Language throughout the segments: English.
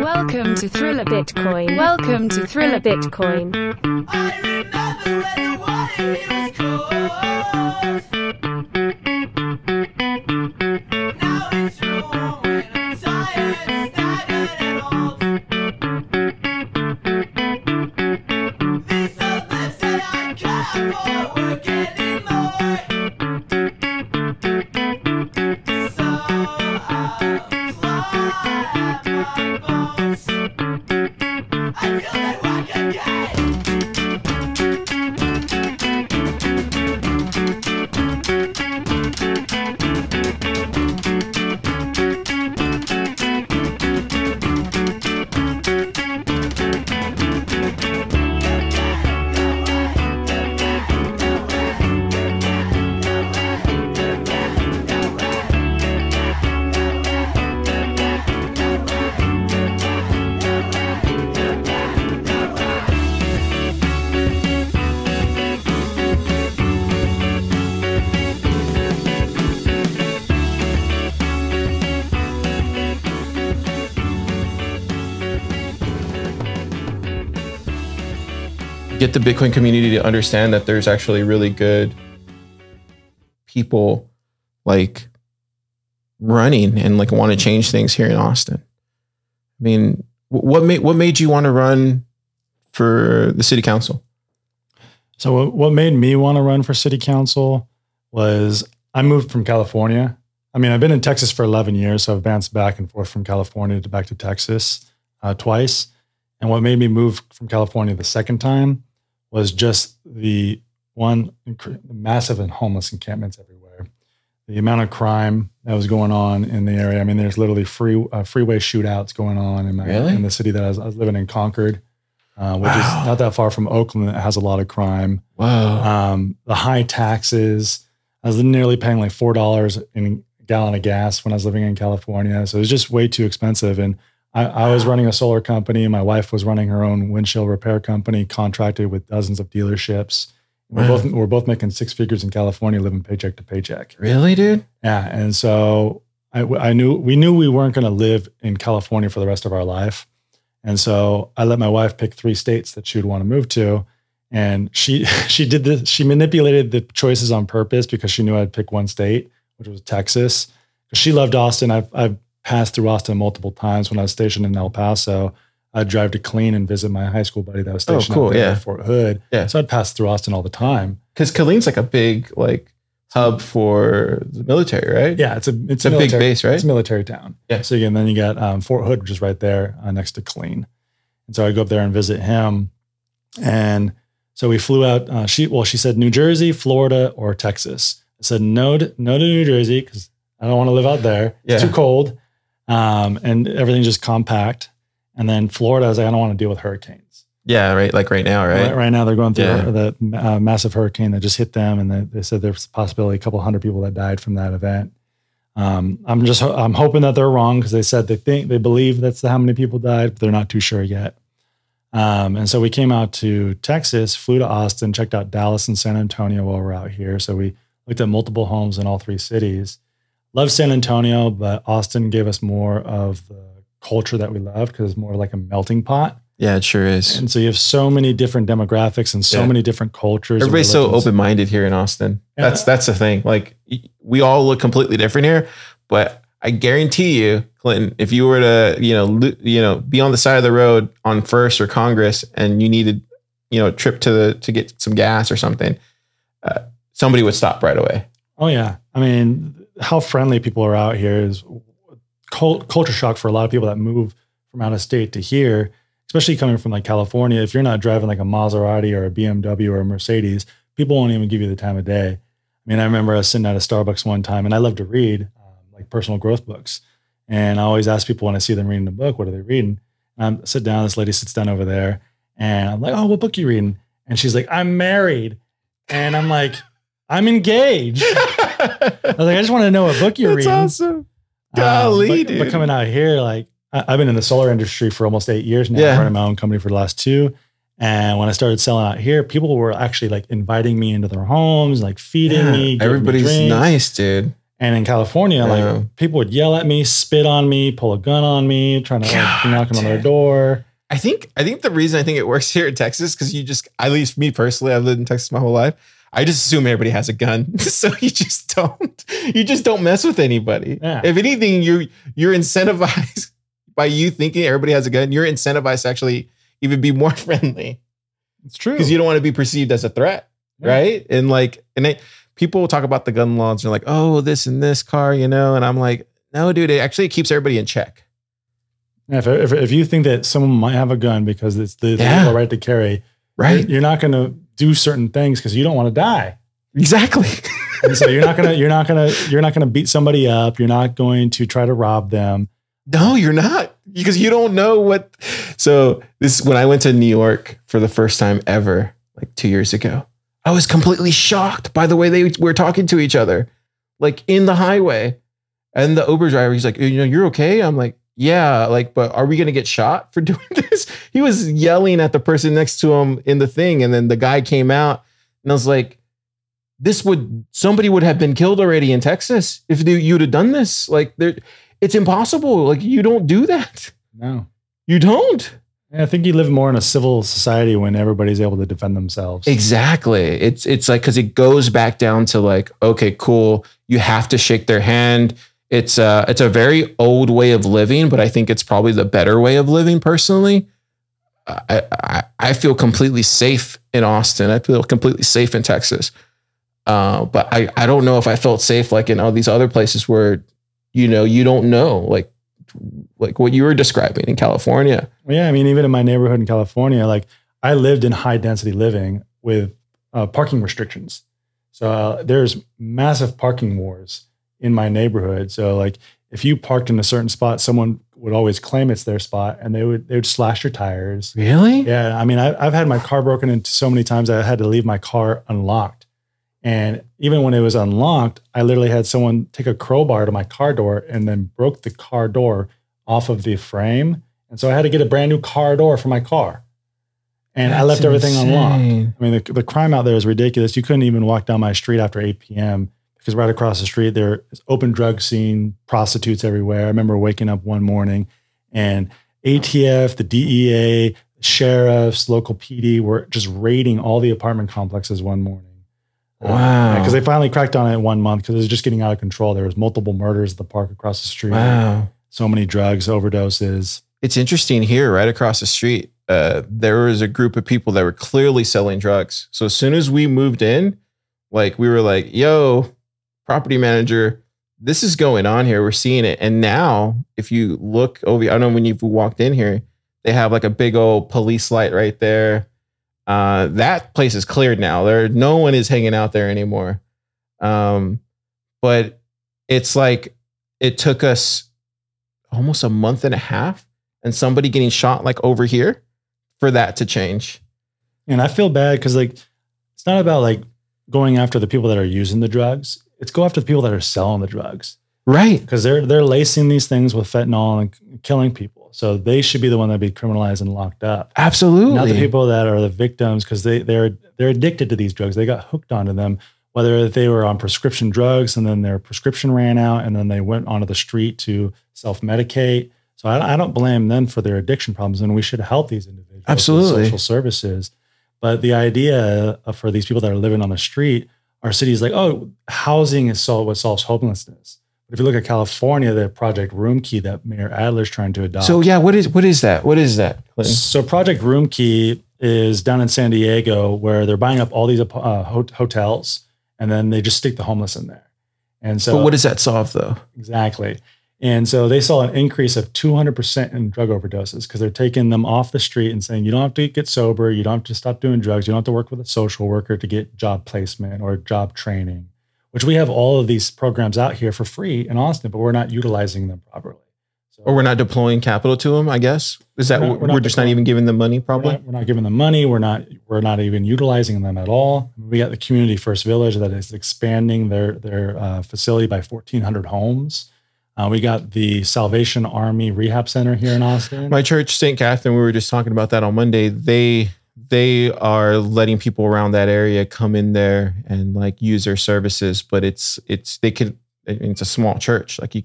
Welcome to Thriller Bitcoin. Welcome to Thriller Bitcoin. Get the Bitcoin community to understand that there's actually really good people like running and like want to change things here in Austin. I mean, what made what made you want to run for the city council? So what- made me want to run for city council was I moved from California. I mean, I've been in Texas for 11 years, so I've bounced back and forth from California to back to Texas uh, twice. And what made me move from California the second time was just the one massive and homeless encampments everywhere. The amount of crime that was going on in the area. I mean, there's literally free uh, freeway shootouts going on in, my, Really? in the city that I was, I was living in, Concord, uh, which Wow. is not that far from Oakland. That has a lot of crime Whoa. um, the high taxes. I was nearly paying like four dollars in a gallon of gas when I was living in California, so it was just way too expensive. And I, I was running a solar company, and my wife was running her own windshield repair company, contracted with dozens of dealerships. We're Wow. both we're both making six figures in California, living paycheck to paycheck. really, dude? Yeah, and so I, I knew we knew we weren't going to live in California for the rest of our life, and so I let my wife pick three states that she would want to move to, and she she did this. She manipulated the choices on purpose because she knew I'd pick one state, which was Texas. She loved Austin. I've I've passed through Austin multiple times when I was stationed in El Paso. I'd drive to Killeen and visit my high school buddy that was Oh, stationed cool, there yeah. at Fort Hood. Yeah. So I'd pass through Austin all the time. Because Killeen's like a big like hub for the military, right? Yeah, it's a it's, It's a big military- base, right? It's a military town. Yeah. So again, then you got um, Fort Hood, which is right there uh, next to Killeen, and so I go up there and visit him, and so we flew out. Uh, she well, she said New Jersey, Florida, or Texas. I said no, to, no to New Jersey because I don't want to live out there. It's Yeah. too cold, um, and everything's just compact. And then Florida, I was like, I don't want to deal with hurricanes. Yeah, right. Like right now, right? Right, right now, they're going through Yeah. the uh, massive hurricane that just hit them, and they, they said there's a possibility a couple hundred people that died from that event. Um, I'm just I'm hoping that they're wrong because they said they think they believe that's how many people died, but they're not too sure yet. Um, and so we came out to Texas, flew to Austin, checked out Dallas and San Antonio while we're out here. So we looked at multiple homes in all three cities. Love San Antonio, but Austin gave us more of the culture that we love because it's more like a melting pot. Yeah, it sure is. And so you have so many different demographics and so Yeah. many different cultures. Everybody's so open minded here in Austin. Yeah. That's that's the thing. Like we all look completely different here, but I guarantee you, Clinton, if you were to you know you know be on the side of the road on First or Congress, and you needed you know a trip to the to get some gas or something, uh, somebody would stop right away. Oh yeah, I mean, how friendly people are out here is cult- culture shock for a lot of people that move from out of state to here, especially coming from like California. If you're not driving like a Maserati or a BMW or a Mercedes, people won't even give you the time of day. I mean, I remember I was sitting at a Starbucks one time, and I love to read um, like personal growth books, and I always ask people when I see them reading a book, what are they reading? And I sit down. This lady sits down over there, and I'm like, "Oh, what book you reading?" And she's like, "I'm married," and I'm like, "I'm engaged." I was like, I just want to know what book you're That's reading. awesome. Um, Golly, but, dude. but coming out here, like I, I've been in the solar industry for almost eight years now, Yeah. running my own company for the last two. And when I started selling out here, people were actually like inviting me into their homes, like feeding Yeah, me. giving me Everybody's drinks. nice, dude. And in California, Yeah. like people would yell at me, spit on me, pull a gun on me, trying to like, God, knock on their door. I think I think the reason I think it works here in Texas because you just at least me personally I've lived in Texas my whole life. I just assume everybody has a gun, so you just don't you just don't mess with anybody. Yeah. If anything, you you're incentivized by you thinking everybody has a gun. You're incentivized to actually even be more friendly It's true. because you don't want to be perceived as a threat, Yeah. right? And like and they, people talk about the gun laws. They're like, oh, this and this car, you know, and I'm like, no, dude, it actually keeps everybody in check. Yeah, if, if, if you think that someone might have a gun because it's the, the Yeah. legal right to carry, Right? you're not going to do certain things because you don't want to die. Exactly. And so you're not gonna you're not gonna you're not gonna beat somebody up. You're not going to try to rob them. No, you're not because you don't know what. So this when I went to New York for the first time ever, like two years ago, I was completely shocked by the way they were talking to each other, like in the highway. And the Uber driver, he's like, you know, you're okay. I'm like, yeah, like, but are we gonna get shot for doing this? He was yelling at the person next to him in the thing, and then the guy came out, and I was like, this would somebody would have been killed already in Texas if they- you'd have done this. Like, there, it's impossible. Like, you don't do that. No. You don't. I think you live more in a civil society when everybody's able to defend themselves. Exactly. It's it's like because it goes back down to like, okay, cool. You have to shake their hand. It's a it's a very old way of living, but I think it's probably the better way of living. Personally, I I, I feel completely safe in Austin. I feel completely safe in Texas. Uh, but I I don't know if I felt safe like in all these other places where, you know, you don't know like like what you were describing in California. Yeah, I mean, even in my neighborhood in California, like I lived in high density living with uh, parking restrictions. So uh, there's massive parking wars in my neighborhood. So like if you parked in a certain spot, someone would always claim it's their spot, and they would they would slash your tires. Really? Yeah, I mean, I, I've had my car broken into so many times I had to leave my car unlocked. And even when it was unlocked, I literally had someone take a crowbar to my car door and then broke the car door off of the frame. And so I had to get a brand new car door for my car. And I left everything unlocked. I mean, the, the crime out there is ridiculous. You couldn't even walk down my street after 8 p.m. because right across the street there is open drug scene, prostitutes everywhere. I remember waking up one morning and ATF, the DEA, sheriffs, local PD were just raiding all the apartment complexes one morning. Wow. Because they finally cracked on it one month because it was just getting out of control. There was multiple murders at the park across the street. Wow. So many drugs, overdoses. It's interesting here, right across the street. Uh, there was a group of people that were clearly selling drugs. So as soon as we moved in, like we were like, "Yo, property manager, this is going on here. We're seeing it." And now, if you look over, I don't know when you've walked in here, they have like a big old police light right there. Uh, that place is cleared now. There, no one is hanging out there anymore. Um, but it's like it took us almost a month and a half and somebody getting shot like over here for that to change. And I feel bad because like it's not about like going after the people that are using the drugs. It's go after the people that are selling the drugs Right. because they're they're lacing these things with fentanyl and killing people. So they should be the one that be criminalized and locked up. Absolutely. Not the people that are the victims because they they're they're addicted to these drugs. They got hooked onto them. Whether they were on prescription drugs and then their prescription ran out and then they went onto the street to self medicate. So I, I don't blame them for their addiction problems, and we should help these individuals. Absolutely. social services. But the idea for these people that are living on the street, our city is like, oh, housing is sol- what solves homelessness. But if you look at California, the Project Roomkey that Mayor Adler's trying to adopt. so yeah, what is what is that? What is that? Clinton? So Project Roomkey is down in San Diego where they're buying up all these uh, hot- hotels and then they just stick the homeless in there. And so but what does that solve though? exactly. And so they saw an increase of 200% in drug overdoses because they're taking them off the street and saying, you don't have to get sober. You don't have to stop doing drugs. You don't have to work with a social worker to get job placement or job training, which we have all of these programs out here for free in Austin, but we're not utilizing them properly. So Or we're not deploying capital to them, I guess. Is that We're we're, we're not just not even giving them money we're probably? not, we're not giving them money. We're not we're not even utilizing them at all. We got the Community First Village that is expanding their their uh, facility by 1,400 homes. Uh, we got the Salvation Army Rehab Center here in Austin. My church, St. Catherine, we were just talking about that on Monday. They they are letting people around that area come in there and like use their services, but it's it's they can it's a small church. Like you,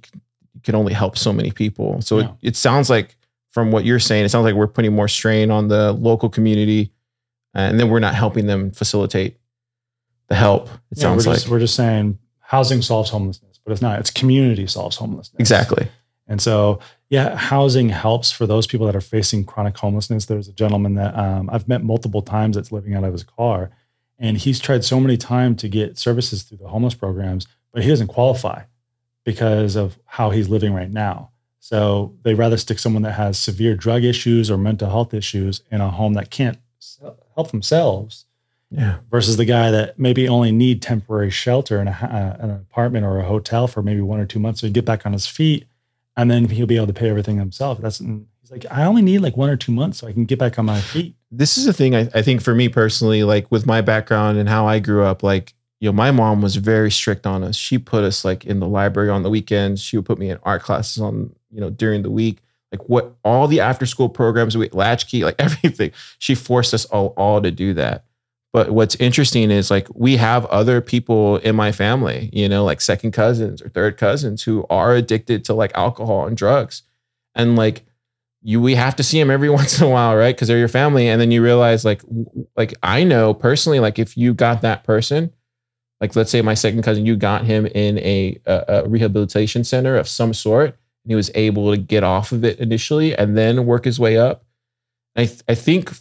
can only help so many people. So Yeah. it, it sounds like from what you're saying, it sounds like we're putting more strain on the local community, and then we're not helping them facilitate the help. It Yeah, sounds we're like we're just saying housing solves homelessness, but it's not. It's community solves homelessness. exactly. And so, yeah, housing helps for those people that are facing chronic homelessness. There's a gentleman that um, I've met multiple times that's living out of his car, and he's tried so many times to get services through the homeless programs, but he doesn't qualify because of how he's living right now. So they rather stick someone that has severe drug issues or mental health issues in a home that can't help themselves Yeah. versus the guy that maybe only need temporary shelter in a, uh, an apartment or a hotel for maybe one or two months so he get back on his feet and then he'll be able to pay everything himself that's he's like i only need like one or two months so i can get back on my feet this is a thing I, I think for me personally, like with my background and how I grew up, like, you know, my mom was very strict on us. She put us like in the library on the weekends. She would put me in art classes on, you know, during the week. Like what all the after school programs, we latchkey, like everything. She forced us all, all to do that. But what's interesting is like we have other people in my family, you know, like second cousins or third cousins who are addicted to like alcohol and drugs. And like you we have to see them every once in a while, right? Because they're your family. And then you realize like like I know personally, like if you got that person, like let's say my second cousin, you got him in a, a, a rehabilitation center of some sort, and he was able to get off of it initially and then work his way up. I th- I think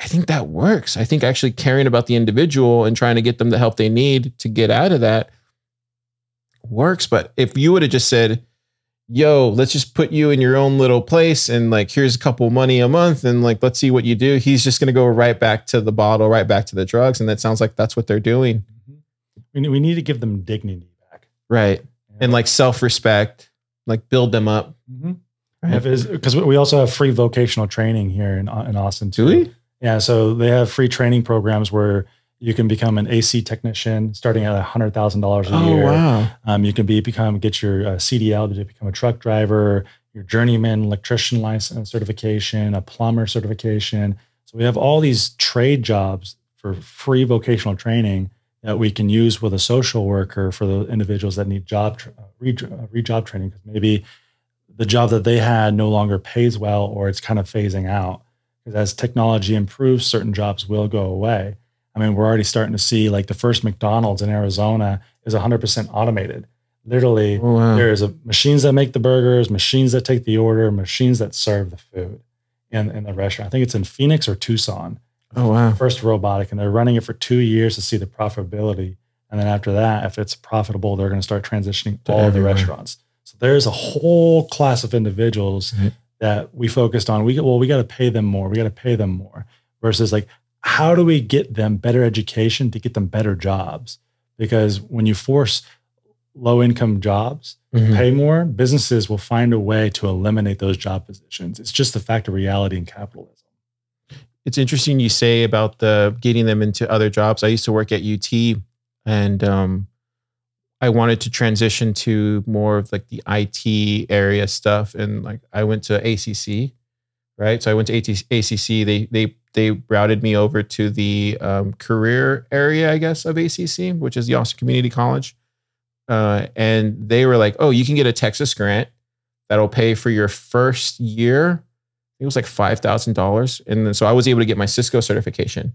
I think that works. I think actually caring about the individual and trying to get them the help they need to get out of that works. But if you would have just said, yo, let's just put you in your own little place and like here's a couple money a month and like let's see what you do. He's just gonna go right back to the bottle, right back to the drugs. And that sounds like that's what they're doing. we, need- we need to give them dignity back Right. And like self-respect, like build them up. Mhm. Right. because we also have free vocational training here in, in austin Do too. we? Yeah, so they have free training programs where you can become an AC technician starting at hundred thousand dollars a Oh year. wow. Um, you can be become get your uh, CDL to become a truck driver, your journeyman electrician license certification, a plumber certification. So we have all these trade jobs for free vocational training that we can use with a social worker for the individuals that need job uh, re, uh, re job training because maybe the job that they had no longer pays well or it's kind of phasing out. Because as technology improves, certain jobs will go away. I mean, we're already starting to see like the first McDonald's in Arizona is 100% automated. Literally, Oh, wow. there's a, machines that make the burgers, machines that take the order, machines that serve the food in, in the restaurant. I think it's in Phoenix or Tucson, Oh wow. first robotic, and they're running it for two years to see the profitability. And then after that, if it's profitable, they're going to start transitioning To all the restaurants. So there's a whole class of individuals Right. That we focused on. We well, we got to pay them more. We got to pay them more. Versus like, how do we get them better education to get them better jobs? Because when you force low income jobs Mhm. pay more, businesses will find a way to eliminate those job positions. It's just the fact of reality in capitalism. it's interesting you say about the getting them into other jobs. I used to work at UT and um I wanted to transition to more of like the IT area stuff and like I went to ACC, right? So I went to AT- ACC. They they they routed me over to the um, career area, I guess, of ACC, which is the Austin Community College. Uh, and they were like, "Oh, you can get a Texas grant that'll pay for your first year it was like five thousand dollars, and then so I was able to get my Cisco certification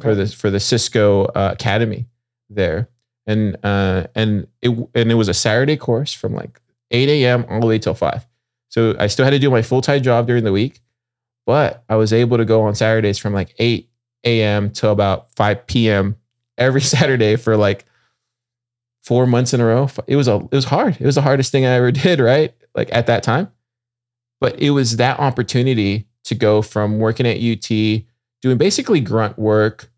for this for the Cisco uh, Academy there, and uh, and it and it was a Saturday course from like eight a.m. all the way till five. So I still had to do my full time job during the week, but I was able to go on Saturdays from like eight a.m. till about five p.m. every Saturday for like four months in a row. It was a it was hard. It was the hardest thing I ever did. Right, like at that time but it was that opportunity to go from working at UT, doing basically grunt work,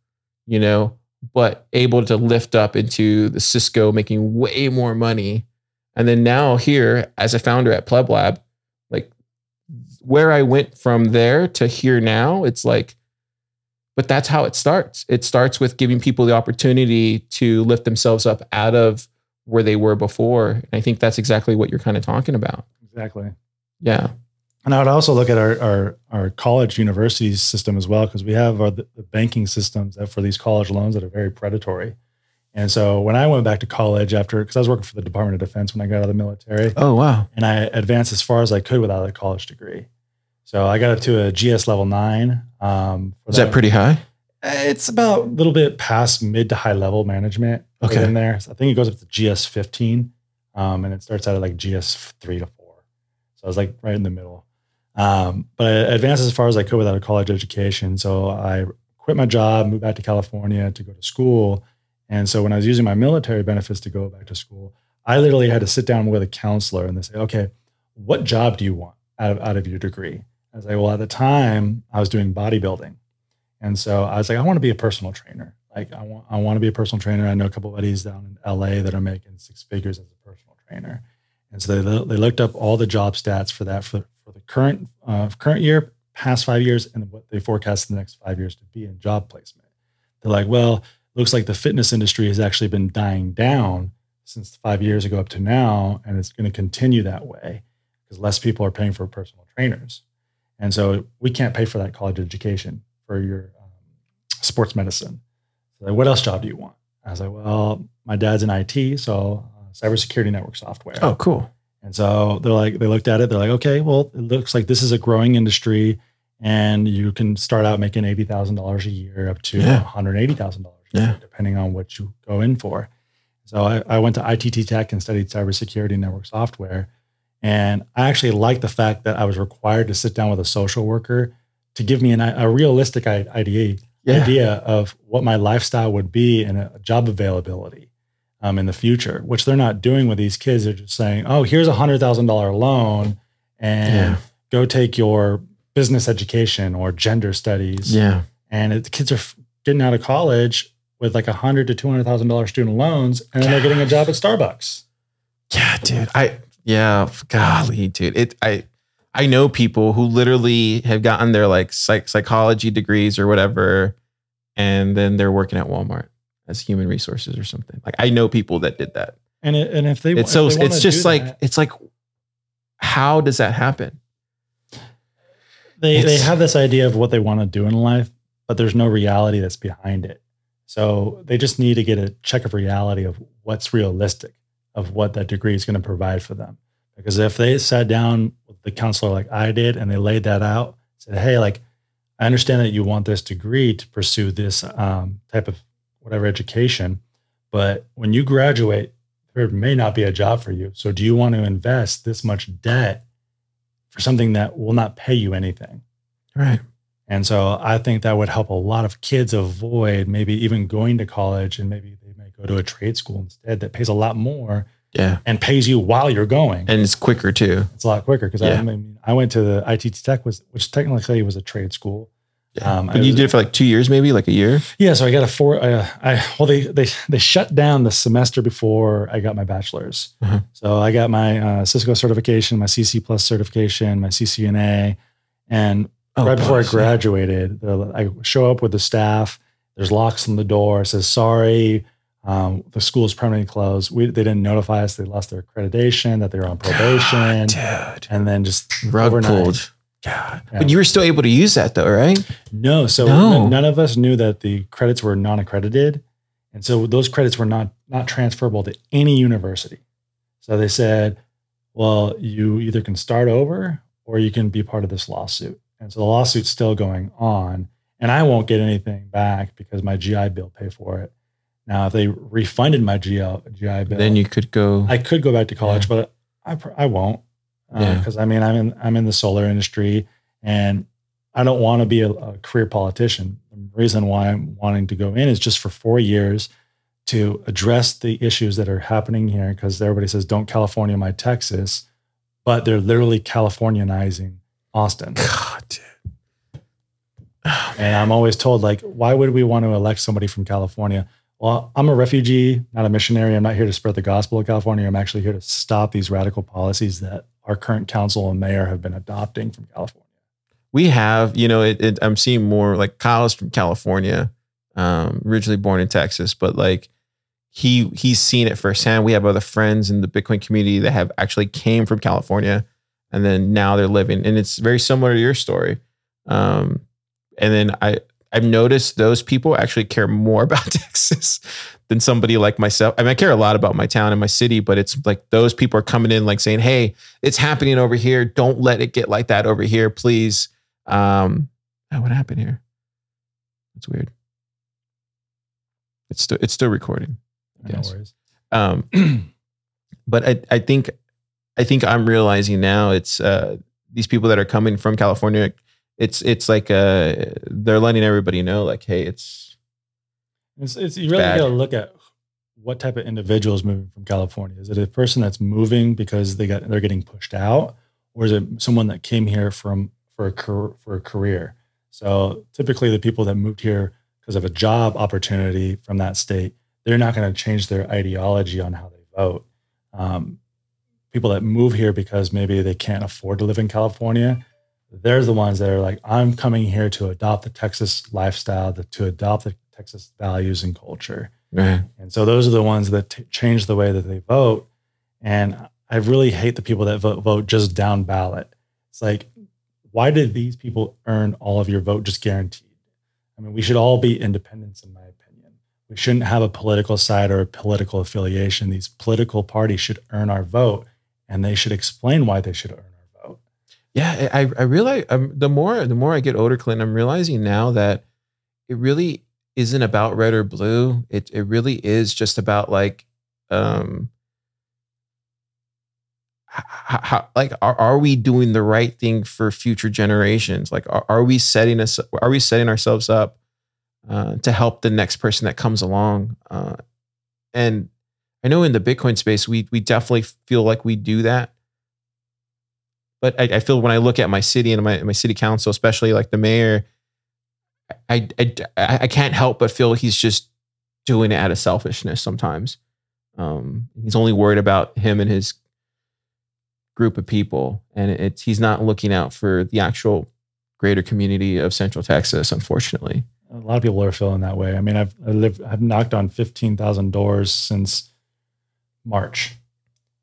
you know, but able to lift up into the Cisco, making way more money. And then now here as a founder at Pleb Lab, like where I went from there to here now, it's like, but that's how it starts. It starts with giving people the opportunity to lift themselves up out of where they were before. And I think that's exactly what you're kind of talking about. Exactly. Yeah. And I would also look at our our, our college university system as well, because we have our, the, banking systems that for these college loans that are very predatory. And so when I went back to college after, because I was working for the Department of Defense when I got out of the military, Oh wow. and I advanced as far as I could without a college degree. So I got up to a GS level nine. Um, for Is that pretty high? It's about a little bit past mid to high level management. Okay. In there, so I think it goes up to GS fifteen, um, and it starts out at like GS three to four. So I was like right in the middle. Um, but I advanced as far as I could without a college education. So I quit my job, moved back to California to go to school. And so when I was using my military benefits to go back to school, I literally had to sit down with a counselor and they say, okay, what job do you want out of, out of your degree? I was like, well, at the time I was doing bodybuilding. And so I was like, I want to be a personal trainer. Like I want, I want to be a personal trainer. I know a couple buddies down in LA that are making six figures as a personal trainer. And so they, they looked up all the job stats for that for, current uh, current year, past five years, and what they forecast the next five years to be in job placement. They're like, well, looks like the fitness industry has actually been dying down since five years ago up to now, and it's going to continue that way because less people are paying for personal trainers. And so we can't pay for that college education for your um, sports medicine. So like, what else job do you want? I was like, well, my dad's in IT, so uh, cybersecurity network software. Oh, cool. And so they're like, they looked at it. They're like, okay, well, it looks like this is a growing industry, and you can start out making eighty thousand dollars a year up to Yeah. one hundred eighty thousand dollars Yeah. depending on what you go in for. So I, I went to ITT Tech and studied cybersecurity network software, and I actually liked the fact that I was required to sit down with a social worker to give me an, a realistic idea Yeah. idea of what my lifestyle would be and a job availability um, in the future, which they're not doing with these kids. They're just saying, "Oh, here's a hundred thousand dollar loan, and Yeah. go take your business education or gender studies." Yeah. And it, the kids are getting out of college with like a hundred to two hundred thousand dollar student loans, and then they're getting a job at Starbucks. Yeah, dude. I yeah, golly, dude. It I I know people who literally have gotten their like psych, psychology degrees or whatever, and then they're working at Walmart as human resources or something. Like I know people that did that. And it, and if they It's so they it's just like that, it's like how does that happen? they they have this idea of what they want to do in life, but there's no reality that's behind it. So they just need to get a check of reality of what's realistic of what that degree is going to provide for them. Because if they sat down with the counselor like I did and they laid that out, said, "Hey, like I understand that you want this degree to pursue this um, type of whatever education, but when you graduate, there may not be a job for you. So do you want to invest this much debt for something that will not pay you anything?" Right. And so I think that would help a lot of kids avoid maybe even going to college and maybe they may go to a trade school instead that pays a lot more Yeah. and pays you while you're going. And it's quicker too. it's a lot quicker because Yeah. I mean I went to the ITT Tech was which technically was a trade school. Yeah. Um, but I you was- did it for like two years, maybe like a year. Yeah, so I got a four. Uh, I well they they they shut down the semester before I got my bachelor's. Uh-huh. So I got my uh, Cisco certification, my CC plus certification, my CCNA, and Oh, right before I boss, yeah. graduated, I show up with the staff. There's locks on the door. It says, sorry, um, the school is permanently closed. We, they didn't notify us they lost their accreditation, that they were on probation. dude. and then just Rug overnight. pulled. Yeah. But you were still able to use that though, right? No, so No. n- none of us knew that the credits were non-accredited, and so those credits were not not transferable to any university. So they said, "Well, you either can start over or you can be part of this lawsuit." And so the lawsuit's still going on, and I won't get anything back because my GI Bill pay for it. Now, if they refunded my GI, GI Bill, Then you could go. I could go back to college, but I I won't Uh, yeah. because I mean I'm in I'm in the solar industry and I don't want to be a, a career politician. The reason why I'm wanting to go in is just for four years to address the issues that are happening here because everybody says don't California my Texas, but they're literally Californianizing Austin. God, dude. And I'm always told, like, why would we want to elect somebody from California? Well, I'm a refugee, not a missionary. I'm not here to spread the gospel of California. I'm actually here to stop these radical policies that our current council and mayor have been adopting from California. we have, you know, it, it, I'm seeing more like Kyle's from California, um, originally born in Texas, but like he he's seen it firsthand. We have other friends in the Bitcoin community that have actually came from California, and then now they're living, and it's very similar to your story. Um, and then I I've noticed those people actually care more about Texas than somebody like myself. I mean, I care a lot about my town and my city, but it's like those people are coming in like saying, "Hey, it's happening over here. Don't let it get like that over here, please." Um, oh, what happened here? That's weird. It's still it's still recording. No Yes. worries. Um, but I, I think I think I'm realizing now it's uh, these people that are coming from California. It's it's like uh, they're letting everybody know like, hey, it's It's, it's you really got to look at what type of individual is moving from California. Is it a person that's moving because they got they're getting pushed out, or is it someone that came here from for a for a career? So typically, the people that moved here because of a job opportunity from that state, they're not going to change their ideology on how they vote. Um, people that move here because maybe they can't afford to live in California, they're the ones that are like, I'm coming here to adopt the Texas lifestyle, the, to adopt the Texas values and culture. eh, And so those are the ones that t- change the way that they vote. And I really hate the people that vote, vote just down ballot. It's like, why did these people earn all of your vote just guaranteed? I mean, we should all be independents, in my opinion. We shouldn't have a political side or a political affiliation. These political parties should earn our vote and they should explain why they should earn. Yeah. I I realize the more the more I get older, Clinton, I'm realizing now that it really isn't about red or blue. It it really is just about like um how, how like are, are we doing the right thing for future generations like are, are we setting us are we setting ourselves up uh, to help the next person that comes along uh, and i know in the bitcoin space we we definitely feel like we do that but I, I feel when i look at my city and my, my city council especially like the mayor I, I i can't help but feel he's just doing it out of selfishness sometimes. Um, he's only worried about him and his group of people. And it's he's not looking out for the actual greater community of central texas unfortunately. A lot of people are feeling that way. I mean, I've I I've knocked on fifteen thousand doors since March,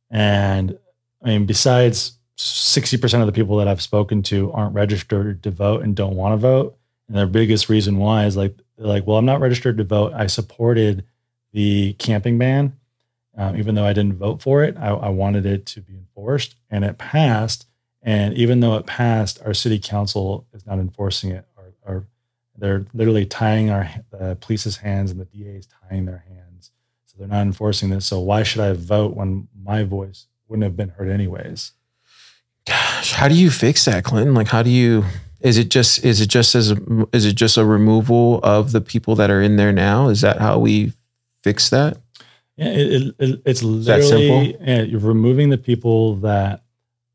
and I mean, besides sixty percent of the people that I've spoken to aren't registered to vote and don't want to vote, and their biggest reason why is like like, well, I'm not registered to vote. I supported the camping ban, um, even though I didn't vote for it. I, I wanted it to be enforced, and it passed. And even though it passed, our city council is not enforcing it. Our, our they're literally tying our police's hands and the DA is tying their hands. So they're not enforcing this. So why should I vote when my voice wouldn't have been heard anyways? Gosh how do you fix that clinton? Like how do you is it just is it just as a, is it just a removal of the people that are in there now? Is that how we fix that? Yeah, it, it, it- it's that literally yeah, you're removing the people that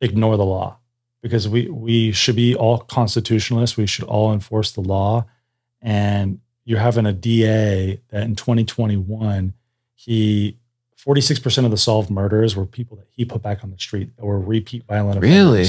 ignore the law. Because we we should be all constitutionalists. We should all enforce the law, and you're having a DA that in 2021 he 46% of the solved murders were people that he put back on the street that were repeat violent offenders. Really?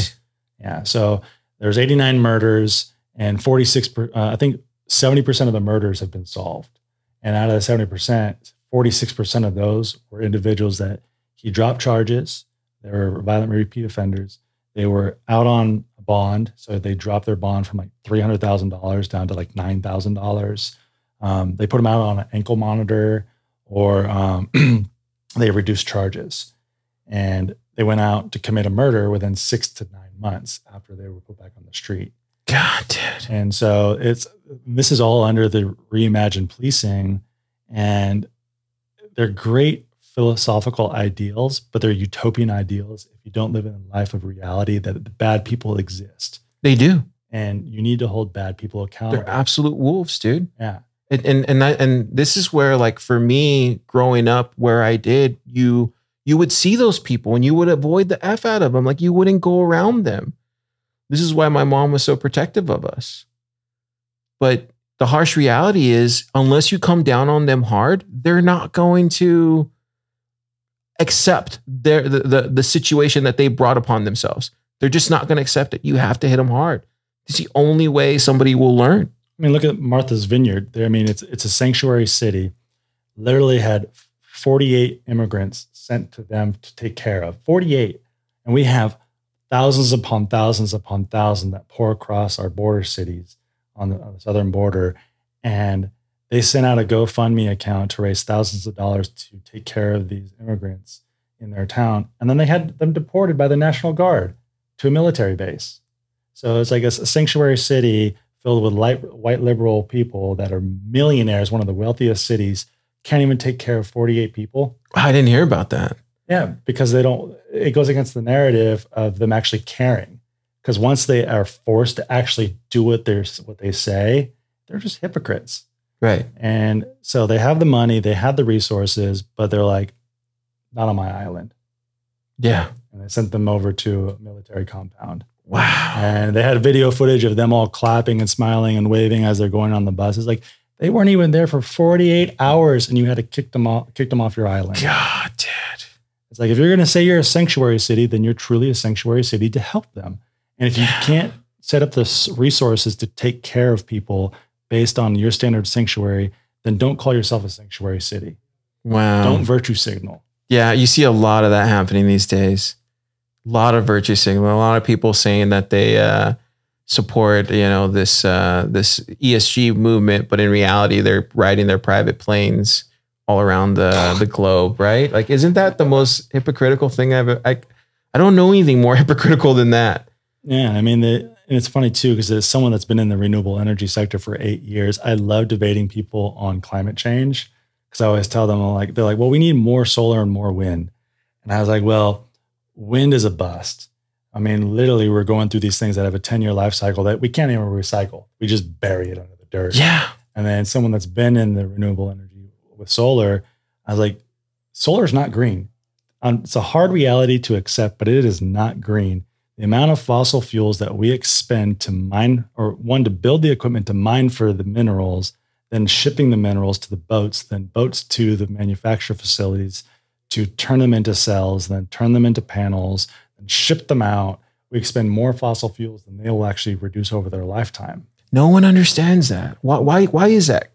Yeah. So there's 89 murders and 46 per, uh, I think 70% of the murders have been solved. And out of the 70%, 46% of those were individuals that he dropped charges. They were violent repeat offenders. They were out on a bond. So they dropped their bond from like $300,000 down to like $9,000. Um, they put them out on an ankle monitor or um, they reduced charges. And they went out to commit a murder within six to nine months after they were put back on the street. god dude And so it's this is all under the reimagined policing, and they're great philosophical ideals, but they're utopian ideals if you don't live in a life of reality that the bad people exist. they do And you need to hold bad people accountable. they're absolute wolves dude yeah. And and and, and this is where like for me growing up where i did you you would see those people and you would avoid the f out of them. Like you wouldn't go around them. This is why my mom was so protective of us. But the harsh reality is unless you come down on them hard they're not going to accept their the, the, the situation that they brought upon themselves. They're just not going to accept it. You have to hit them hard. It's the only way somebody will learn I mean, look at Martha's Vineyard. There, I mean, it's it's a sanctuary city. Literally had 48 immigrants sent to them to take care of. 48. And we have thousands upon thousands upon thousands that pour across our border cities on the, on the southern border. and they sent out a GoFundMe account to raise thousands of dollars to take care of these immigrants in their town. And then they had them deported by the National Guard to a military base. So it's like a sanctuary city filled with light, white liberal people that are millionaires, one of the wealthiest cities, can't even take care of 48 people. I didn't hear about that. Yeah, because they don't, it goes against the narrative of them actually caring. Because once they are forced to actually do what they're what they say, they're just hypocrites. Right. And so they have the money, they have the resources, but they're like, not on my island. Yeah. And they sent them over to a military compound. Wow. And they had video footage of them all clapping and smiling and waving as they're going on the bus. It's like they weren't even there for 48 hours and you had to kick them off, kick them off your island. God, dude. It's like if you're going to say you're a sanctuary city, then you're truly a sanctuary city to help them. And if you can't set up the resources to take care of people based on your standard sanctuary, then don't call yourself a sanctuary city. Wow. Don't virtue signal. Yeah, you see a lot of that happening these days. A lot of virtue signal. A lot of people saying that they uh, support, you know, this uh, this ESG movement, but in reality, they're riding their private planes all around the the globe, right? Like, isn't that the most hypocritical thing I've? I I don't know anything more hypocritical than that. Yeah, I mean, the, and it's funny too because as someone that's been in the renewable energy sector for eight years, I love debating people on climate change because I always tell them like they're like, well, we need more solar and more wind, and I was like, well, wind is a bust. I mean, literally, we're going through these things that have a ten year life cycle that we can't even recycle. We just bury it under the dirt. Yeah, And then someone that's been in the renewable energy with solar, I was like, solar is not green. Um, it's a hard reality to accept, but it is not green. The amount of fossil fuels that we expend to mine, or one, to build the equipment to mine for the minerals, then shipping the minerals to the boats, then boats to the manufacture facilities to turn them into cells, then turn them into panels, and ship them out. We expend more fossil fuels than they will actually reduce over their lifetime. no one understands that. Why? Why? Why is that?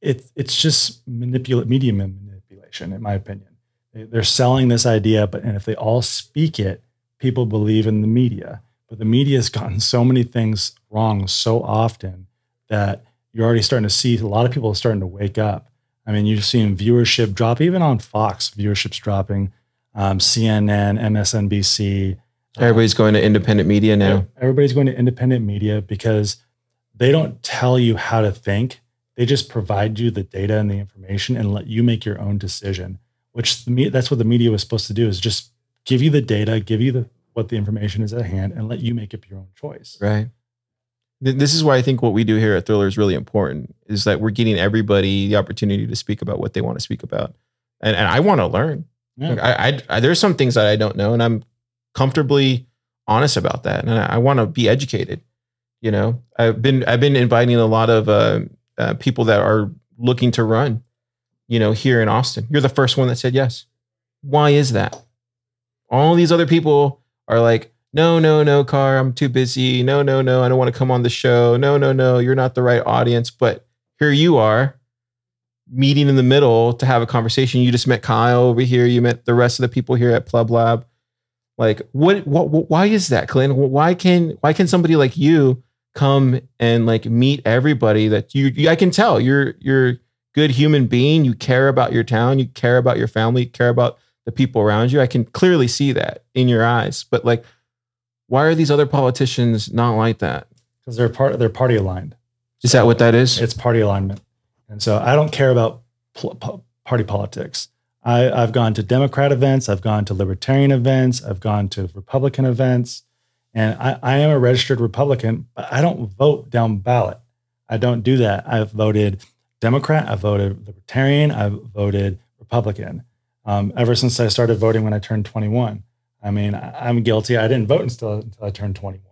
it, it's just manipulate media manipulation, in my opinion. They- They're selling this idea, but and if they all speak it, people believe in the media. But the media has gotten so many things wrong so often that you're already starting to see a lot of people are starting to wake up. I mean, you're seeing viewership drop, even on Fox, viewership's dropping, um, CNN, MSNBC. Everybody's going to independent media now. Everybody's going to independent media because they don't tell you how to think. They just provide you the data and the information and let you make your own decision. Which the me- that's what the media was supposed to do is just give you the data, give you the what the information is at hand, and let you make up your own choice. Right. Th- This is why I think what we do here at Thriller is really important. Is that we're getting everybody the opportunity to speak about what they want to speak about, and and I want to learn. Yeah. Like, I, I, I there's some things that I don't know, and I'm comfortably honest about that, and I, I want to be educated. You know, I've been I've been inviting a lot of uh, uh, people that are looking to run. You know, here in Austin, you're the first one that said yes. Why is that? All these other people are like, no, no, no, Car, I'm too busy. No, no, no, I don't want to come on the show. No, no, no, you're not the right audience. But here you are, meeting in the middle to have a conversation. You just met Kyle over here. You met the rest of the people here at Pleb Lab. Like, what, what, what why is that, Clint? Why can, why can somebody like you come and like meet everybody that you, you I can tell you're, you're good human being. You care about your town. You care about your family. You care about the people around you. I can clearly see that in your eyes. But like, why are these other politicians not like that? Because they're part they're party aligned. Is that what that is? It's party alignment. And so I don't care about pl- party politics. I, I've gone to Democrat events, I've gone to Libertarian events, I've gone to Republican events, and I, I am a registered Republican, but I don't vote down ballot. I don't do that. I've voted Democrat, I've voted Libertarian, I've voted Republican. Um, ever since I started voting when I turned 21. I mean, I'm guilty. I didn't vote until, until I turned 21.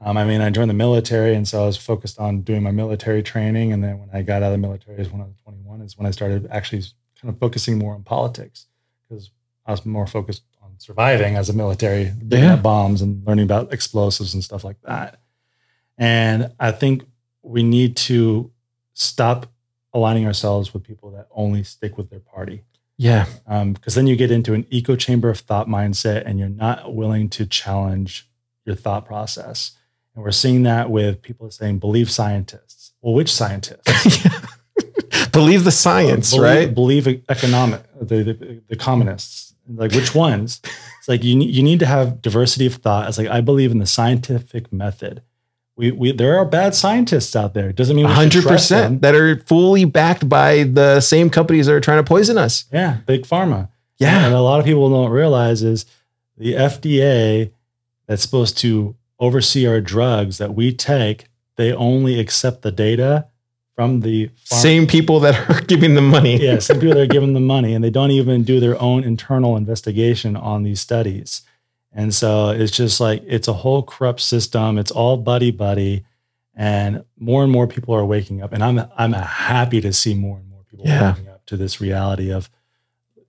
Um, I mean, I joined the military, and so I was focused on doing my military training. And then when I got out of the military, is when I was 21, is when I started actually kind of focusing more on politics because I was more focused on surviving as a military, digging Yeah. bombs and learning about explosives and stuff like that. And I think we need to stop aligning ourselves with people that only stick with their party yeah. Um, because then you get into an echo chamber of thought mindset and you're not willing to challenge your thought process. And we're seeing that with people saying believe scientists. Well, well, which scientists? Believe the science, believe, right? Believe economic the, the the communists. Like which ones? It's like you you need to have diversity of thought. It's like I believe in the scientific method. We we there are bad scientists out there. It Doesn't mean hundred percent that are fully backed by the same companies that are trying to poison us. Yeah, big pharma. Yeah. And a lot of people don't realize is the FDA that's supposed to oversee our drugs that we take, they only accept the data from the pharma- Same people that are giving them money. yeah, some people that are giving them money and they don't even do their own internal investigation on these studies. And so it's just like it's a whole corrupt system. It's all buddy buddy. And more and more people are waking up. And I'm I'm happy to see more and more people Yeah. waking up to this reality of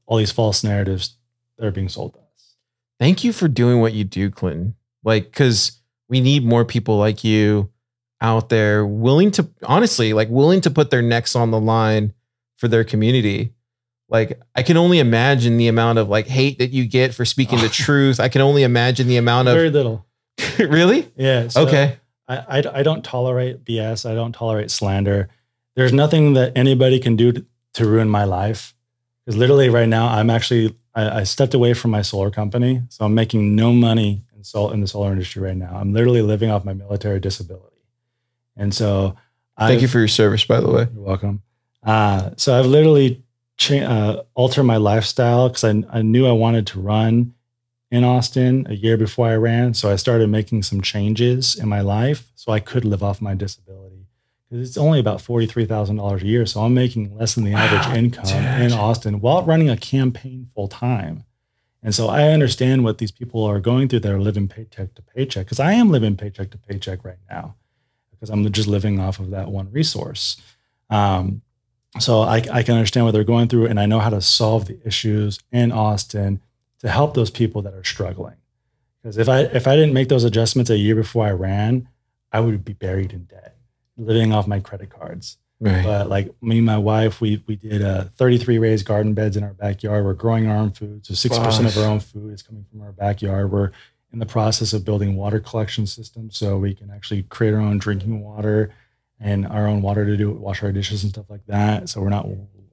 all these false narratives that are being sold to us. Thank you for doing what you do, Clinton. Like, because we need more people like you out there willing to, honestly, like willing to put their necks on the line for their community. Like, I can only imagine the amount of like hate that you get for speaking the truth. I can only imagine the amount of Very little. really? Yeah. so- okay. I, I, I don't tolerate BS. I don't tolerate slander. There's nothing that anybody can do to, to ruin my life. Because literally right now, I'm actually I, I stepped away from my solar company, so I'm making no money in sol in the solar industry right now. I'm literally living off my military disability, and so Thank I've- you for your service, by the way. you're welcome. Uh, so I've literally cha- uh, altered my lifestyle because I, I knew I wanted to run in Austin a year before I ran. So I started making some changes in my life so I could live off my disability. Because it's only about $43,000 a year. So I'm making less than the Wow, average income in. Austin while running a campaign full time. And so I understand what these people are going through that are living paycheck to paycheck because I am living paycheck to paycheck right now because I'm just living off of that one resource. Um, so I, I can understand what they're going through, and I know how to solve the issues in Austin to help those people that are struggling. Because if I if I didn't make those adjustments a year before I ran, I would be buried in debt, living off my credit cards. Right. But like me and my wife, we we did uh, 33 raised garden beds in our backyard. We're growing our own food, so six percent of our own food is coming from our backyard. We're in the process of building water collection systems, so we can actually create our own drinking water and our own water to do wash our dishes and stuff like that. So we're not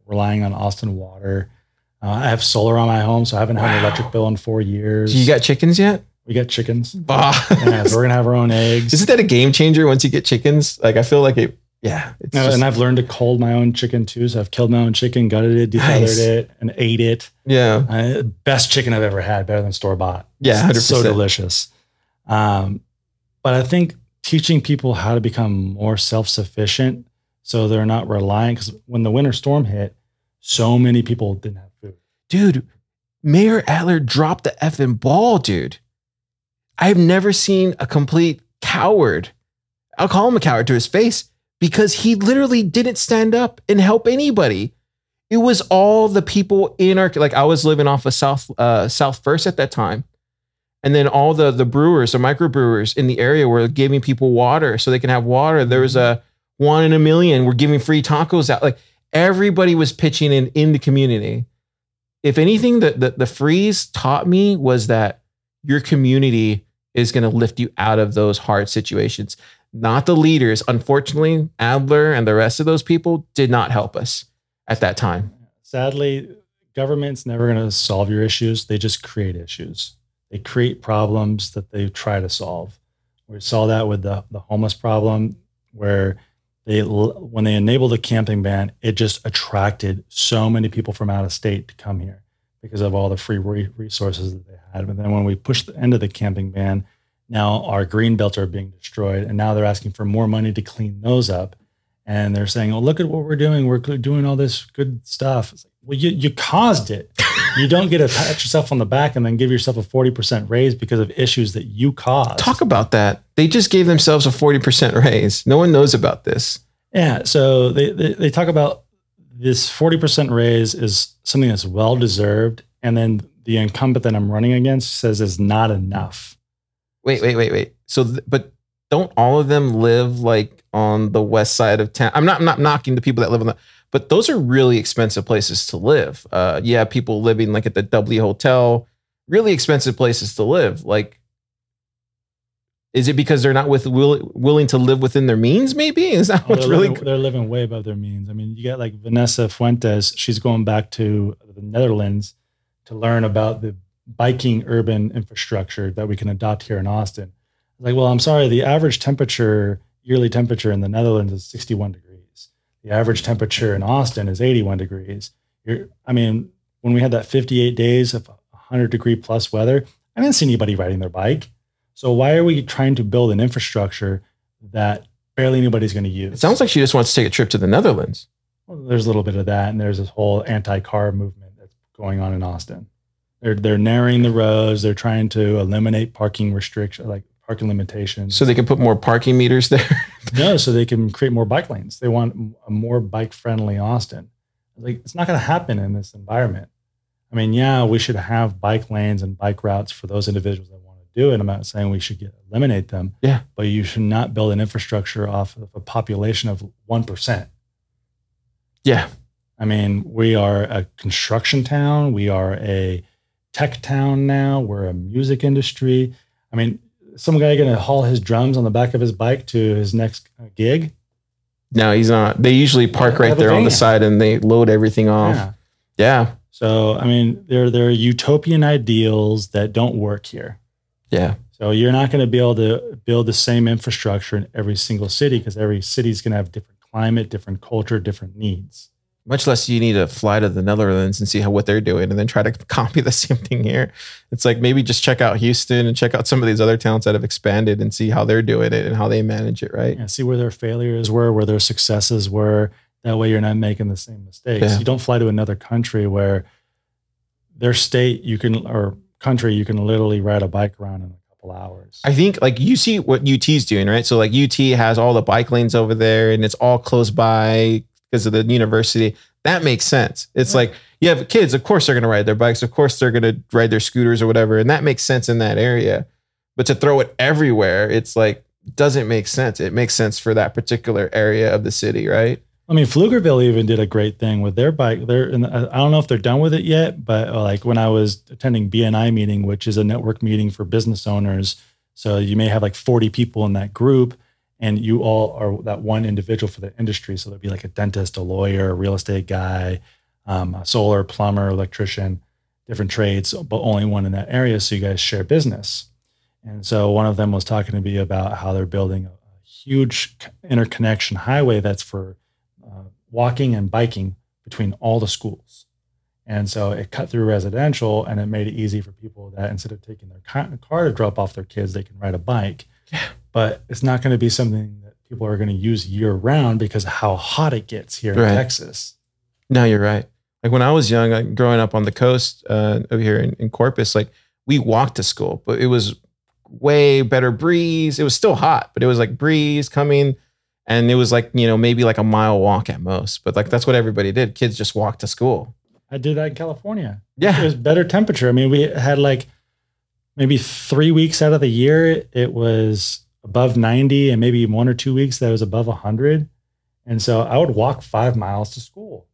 relying on Austin water. Uh, I have solar on my home, so I haven't had an electric bill in four years. You got chickens yet? we got chickens. Bah. yeah, so we're gonna have our own eggs. Isn't that a game changer once you get chickens? Like, I feel like it, yeah. It's No, just- and I've learned to cold my own chicken too. So I've killed my own chicken, gutted it, defeathered Nice. it, and ate it. yeah. Uh, best chicken I've ever had, better than store bought. Yeah, It's so delicious. Um, but I think teaching people how to become more self sufficient so they're not reliant. Because when the winter storm hit, so many people didn't have food. dude, Mayor Adler dropped the effing ball, dude. I've never seen a complete coward. I'll call him a coward to his face because he literally didn't stand up and help anybody. It was all the people in our like I was living off of South uh, South First at that time, and then all the the brewers, the microbrewers in the area were giving people water so they can have water. There was a one in a million. We're giving free tacos out. Like everybody was pitching in in the community if anything that the, the freeze taught me was that your community is going to lift you out of those hard situations not the leaders unfortunately adler and the rest of those people did not help us at that time Sadly, government's never going to solve your issues. They just create issues. They create problems that they try to solve. We saw that with the, the homeless problem, where they when they enabled the camping ban, it just attracted so many people from out of state to come here because of all the free re- resources that they had. But then when we pushed the end of the camping ban, now our green belts are being destroyed, and now they're asking for more money to clean those up. And they're saying, "Oh, look at what we're doing. We're doing all this good stuff." Like, well, you you caused it. You don't get to pat yourself on the back and then give yourself a forty percent raise because of issues that you caused. talk about that they just gave themselves a 40% raise no one knows about this Yeah. So they, they, they talk about this 40% raise is something that's well deserved. And then the incumbent that I'm running against says is not enough. wait wait wait wait so th- but don't all of them live like on the west side of town i'm not I'm not knocking the people that live on the but those are really expensive places to live uh yeah people living like at the w hotel really expensive places to live like Is it because they're not with will, willing to live within their means? Maybe is that Oh, what's really living, they're living way above their means. I mean, you got like Vanessa Fuentes. She's going back to the Netherlands to learn about the biking urban infrastructure that we can adopt here in Austin. Like, well, I'm sorry, the average temperature, yearly temperature in the Netherlands is 61 degrees. The average temperature in Austin is 81 degrees. You're, I mean, when we had that 58 days of 100 degree plus weather, I didn't see anybody riding their bike. So why are we trying to build an infrastructure that barely anybody's going to use? It sounds like she just wants to take a trip to the Netherlands. Well, there's a little bit of that, and there's this whole anti-car movement that's going on in Austin. They're they're narrowing the roads. They're trying to eliminate parking restrictions, like parking limitations. So they can put more parking meters there. no, so they can create more bike lanes. They want a more bike-friendly Austin. Like it's not going to happen in this environment. I mean, yeah, we should have bike lanes and bike routes for those individuals that want to do it. I'm not saying we should get, eliminate them. Yeah. but you should not build an infrastructure off of a population of one percent. yeah. I mean, we are a construction town. We are a tech town now. We're a music industry. I mean, some guy going to haul his drums on the back of his bike to his next gig. No, he's not. They usually park right there on the side and they load everything off. Yeah. Yeah. So, I mean, there there are utopian ideals that don't work here. Yeah. So you're not going to be able to build the same infrastructure in every single city because every city is going to have different climate, different culture, different needs. Much less you need to fly to the Netherlands and see how what they're doing and then try to copy the same thing here. It's like maybe just check out Houston and check out some of these other towns that have expanded and see how they're doing it and how they manage it, right? and see where their failures were, where their successes were. That way, you're not making the same mistakes. Yeah. You don't fly to another country where their state you can or country you can literally ride a bike around in a couple hours. I think like you see what UT's doing, right? So like UT has all the bike lanes over there and it's all close by because of the university. That makes sense. It's like you have kids, of course they're going to ride their bikes, of course they're going to ride their scooters or whatever, and that makes sense in that area. But to throw it everywhere, it's like doesn't make sense. It makes sense for that particular area of the city, right? I mean, Pflugerville even did a great thing with their bike. They're, and I don't know if they're done with it yet, but uh, like when I was attending BNI meeting, which is a network meeting for business owners, so you may have like 40 people in that group, and you all are that one individual for the industry. So there'd be like a dentist, a lawyer, a real estate guy, um, a solar, plumber, electrician, different trades, but only one in that area. So you guys share business. And so one of them was talking to me about how they're building a, huge interconnection highway that's for uh, walking and biking between all the schools. And so it cut through residential and it made it easy for people that instead of taking their car to drop off their kids, they can ride a bike. Yeah. But it's not going to be something that people are going to use year round because of how hot it gets here Right. in Texas. No, you're right. Like when I was young, like growing up on the coast uh, over here in, in Corpus, like we walked to school, but it was way better breeze. It was still hot, but it was like breeze coming, and it was like you know maybe like a mile walk at most. But like that's what everybody did. Kids just walked to school. I did that in California. Yeah. It was better temperature. I mean, we had like maybe three weeks out of the year, it was above 90, and maybe one or two weeks that was above 100. And so I would walk five miles to school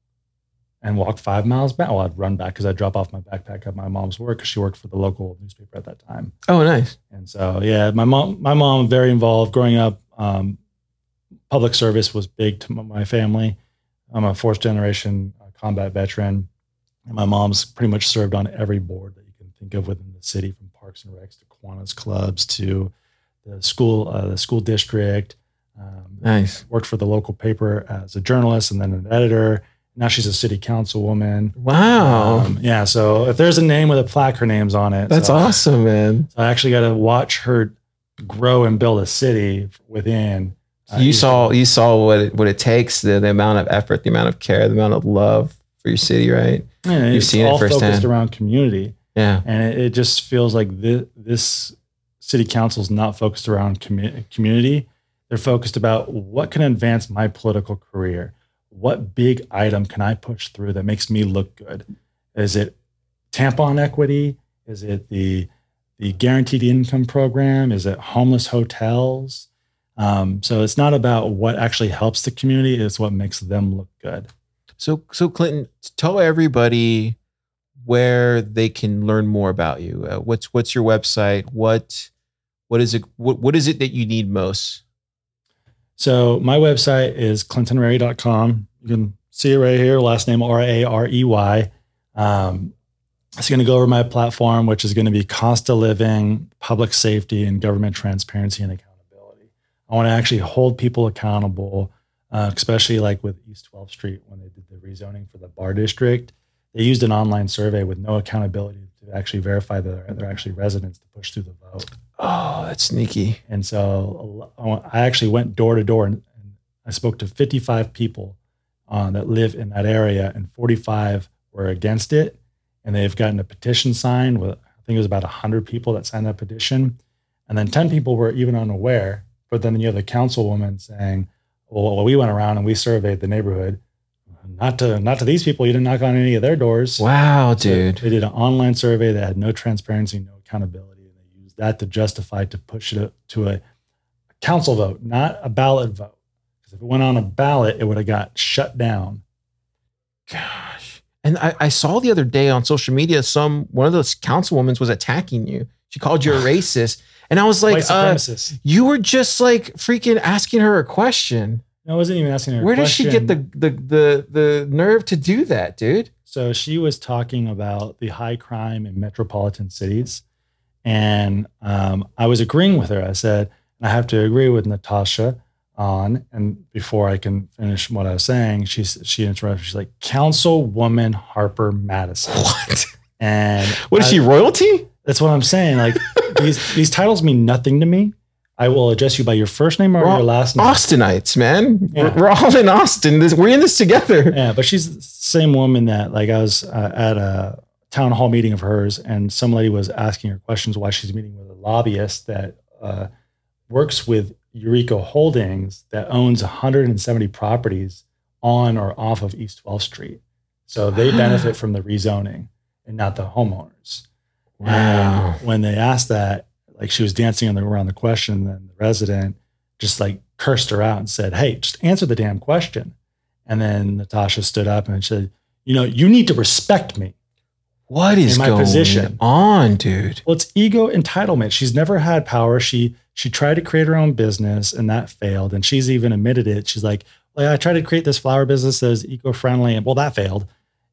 and walk five miles back. Well, I'd run back because I'd drop off my backpack at my mom's work because she worked for the local newspaper at that time. Oh, nice. And so, yeah, my mom, my mom, very involved growing up. Um, public service was big to my family. I'm a fourth generation uh, combat veteran, and my mom's pretty much served on every board that you can think of within the city, from Parks and Recs to Kiwanis clubs to the school, uh, the school district. Um, Nice. worked for the local paper as a journalist and then an editor. Now she's a city councilwoman. Wow, Um, yeah. So if there's a name with a plaque, her name's on it. that's So- awesome, man. so I actually got to watch her grow and build a city within. uh, you saw you saw what it, what it takes, the, the amount of effort, the amount of care, the amount of love for your city, right? Yeah, you've seen it all firsthand. focused around community, Yeah, and it, it just feels like this, this city council is not focused around commu- community. They're focused about what can advance my political career. What big item can I push through that makes me look good? Is it tampon equity? Is it the the guaranteed income program? Is it homeless hotels? Um, so it's not about what actually helps the community; it's what makes them look good. So, so Clinton, tell everybody where they can learn more about you. Uh, what's what's your website? What What is it? What, what is it that you need most? So my website is clintonrarey.com. You can see it right here. Last name R A R E Y. Um, it's going to go over my platform, which is going to be cost of living, public safety, and government transparency and accountability. I want to actually hold people accountable, uh, especially like with East 12th Street when they did the rezoning for the bar district. They used an online survey with no accountability to actually verify that they're, they're actually residents to push through the vote. Oh, that's sneaky. And so I actually went door to door and, I spoke to 55 people uh, that live in that area, and 45 were against it. And they've gotten a petition signed with, I think it was about 100 people that signed that petition. And then 10 people were even unaware. But then you have the councilwoman saying, well, well, we went around and we surveyed the neighborhood. Not to not to these people, you didn't knock on any of their doors. Wow, So dude. They did an online survey that had no transparency, no accountability. And they used that to justify to push it to a council vote, not a ballot vote. Because if it went on a ballot, it would have got shut down. Gosh. And I, I saw the other day on social media, some one of those councilwomen was attacking you. She called you a racist. And I was like, uh, you were just like freaking asking her a question. no, I wasn't even asking her. Where does she get the, the the the nerve to do that, dude? So she was talking about the high crime in metropolitan cities. And um, I was agreeing with her. I said, I have to agree with Natasha on. And before I can finish what I was saying, she, she interrupted. She's like, Councilwoman Harper Madison. What? And What is I- she, royalty? That's what I'm saying. Like these, these titles mean nothing to me. I will address you by your first name or all your last name. Austinites, man. Yeah. We're, we're all in Austin. This, we're in this together. Yeah, but she's the same woman that like I was uh, at a town hall meeting of hers, and some lady was asking her questions why she's meeting with a lobbyist that uh, works with Eureka Holdings that owns 170 properties on or off of East 12th Street. So they benefit from the rezoning and not the homeowners. Wow. And when they asked that, like she was dancing the, around the question, and the resident just like cursed her out and said, Hey, just answer the damn question. And then Natasha stood up and said, You know, you need to respect me. What is In my going position. on, dude? Well, it's ego entitlement. She's never had power. She she tried to create her own business and that failed. And she's even admitted it. She's like, well, I tried to create this flower business that is eco-friendly, and well, that failed.